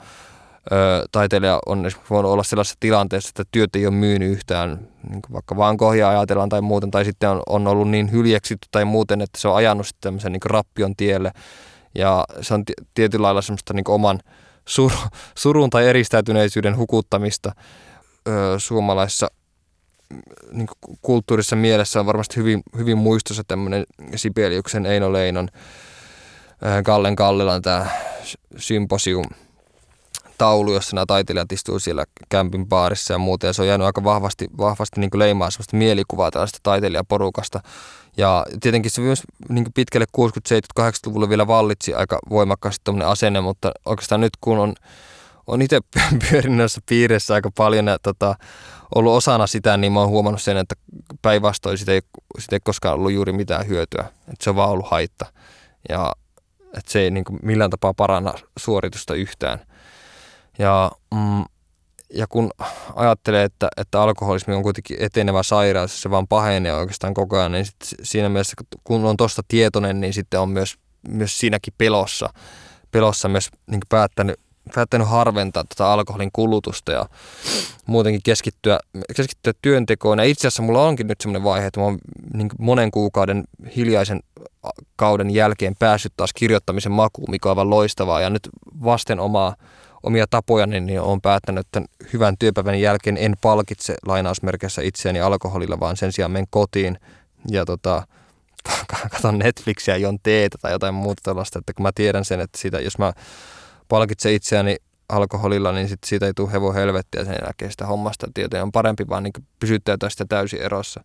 ö, taiteilija on voinut olla sellaisessa tilanteessa, että työt ei ole myynyt yhtään, niin vaikka vaan kohja ajatellaan tai muuten, tai sitten on, on ollut niin hyljeksitty tai muuten, että se on ajanut sitten tämmöisen niin rappion tielle. Ja se on t- tietyllä lailla semmoista niin oman sur, surun tai eristäytyneisyyden hukuttamista ö, suomalaisessa niin kulttuurissa mielessä on varmasti hyvin, hyvin muistossa tämmöinen Sibeliuksen Eino Leinon Kallen Kallilan tämä symposium taulu, jossa nämä taiteilijat istuu siellä kämpin baarissa ja muuta. Ja se on jäänyt aika vahvasti, vahvasti niin leimaa sellaista mielikuvaa tällaista taiteilijaporukasta. Ja tietenkin se myös niin pitkälle 60-, 70-, 80-luvulla vielä vallitsi aika voimakkaasti tuommoinen asenne, mutta oikeastaan nyt kun on, on itse pyörinyt noissa piirissä aika paljon ja tota, ollut osana sitä, niin mä oon huomannut sen, että päinvastoin siitä ei, siitä ei koskaan ollut juuri mitään hyötyä. Että se on vaan ollut haitta. Ja että se ei niin millään tapaa paranna suoritusta yhtään. Ja mm, ja kun ajattelee, että, että alkoholismi on kuitenkin etenevä sairaus, se vaan pahenee oikeastaan koko ajan, niin sit siinä mielessä, kun on tuosta tietoinen, niin sitten on myös, myös siinäkin pelossa, pelossa myös niin päättänyt, päättänyt harventaa tätä alkoholin kulutusta ja muutenkin keskittyä, keskittyä työntekoon. Ja itse asiassa mulla onkin nyt semmoinen vaihe, että mä oon niin monen kuukauden hiljaisen kauden jälkeen päässyt taas kirjoittamisen makuun, mikä on aivan loistavaa. Ja nyt vasten omaa omia tapoja, niin, olen päättänyt, että hyvän työpäivän jälkeen. En palkitse lainausmerkeissä itseäni alkoholilla, vaan sen sijaan menen kotiin ja tota, katson Netflixiä, jon teetä tai jotain muuta tällaista, että kun mä tiedän sen, että siitä, jos mä palkitsen itseäni alkoholilla, niin sit siitä ei tule hevo helvettiä sen jälkeen sitä hommasta, että on parempi vaan niin pysyttää tästä täysin erossa.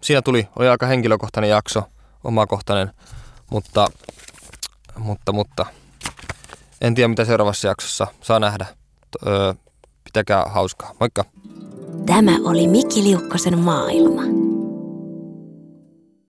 Siinä tuli, oli aika henkilökohtainen jakso, omakohtainen, mutta, mutta, mutta en tiedä mitä seuraavassa jaksossa saa nähdä. Öö, pitäkää hauskaa. Moikka! Tämä oli Mikki Liukkosen maailma.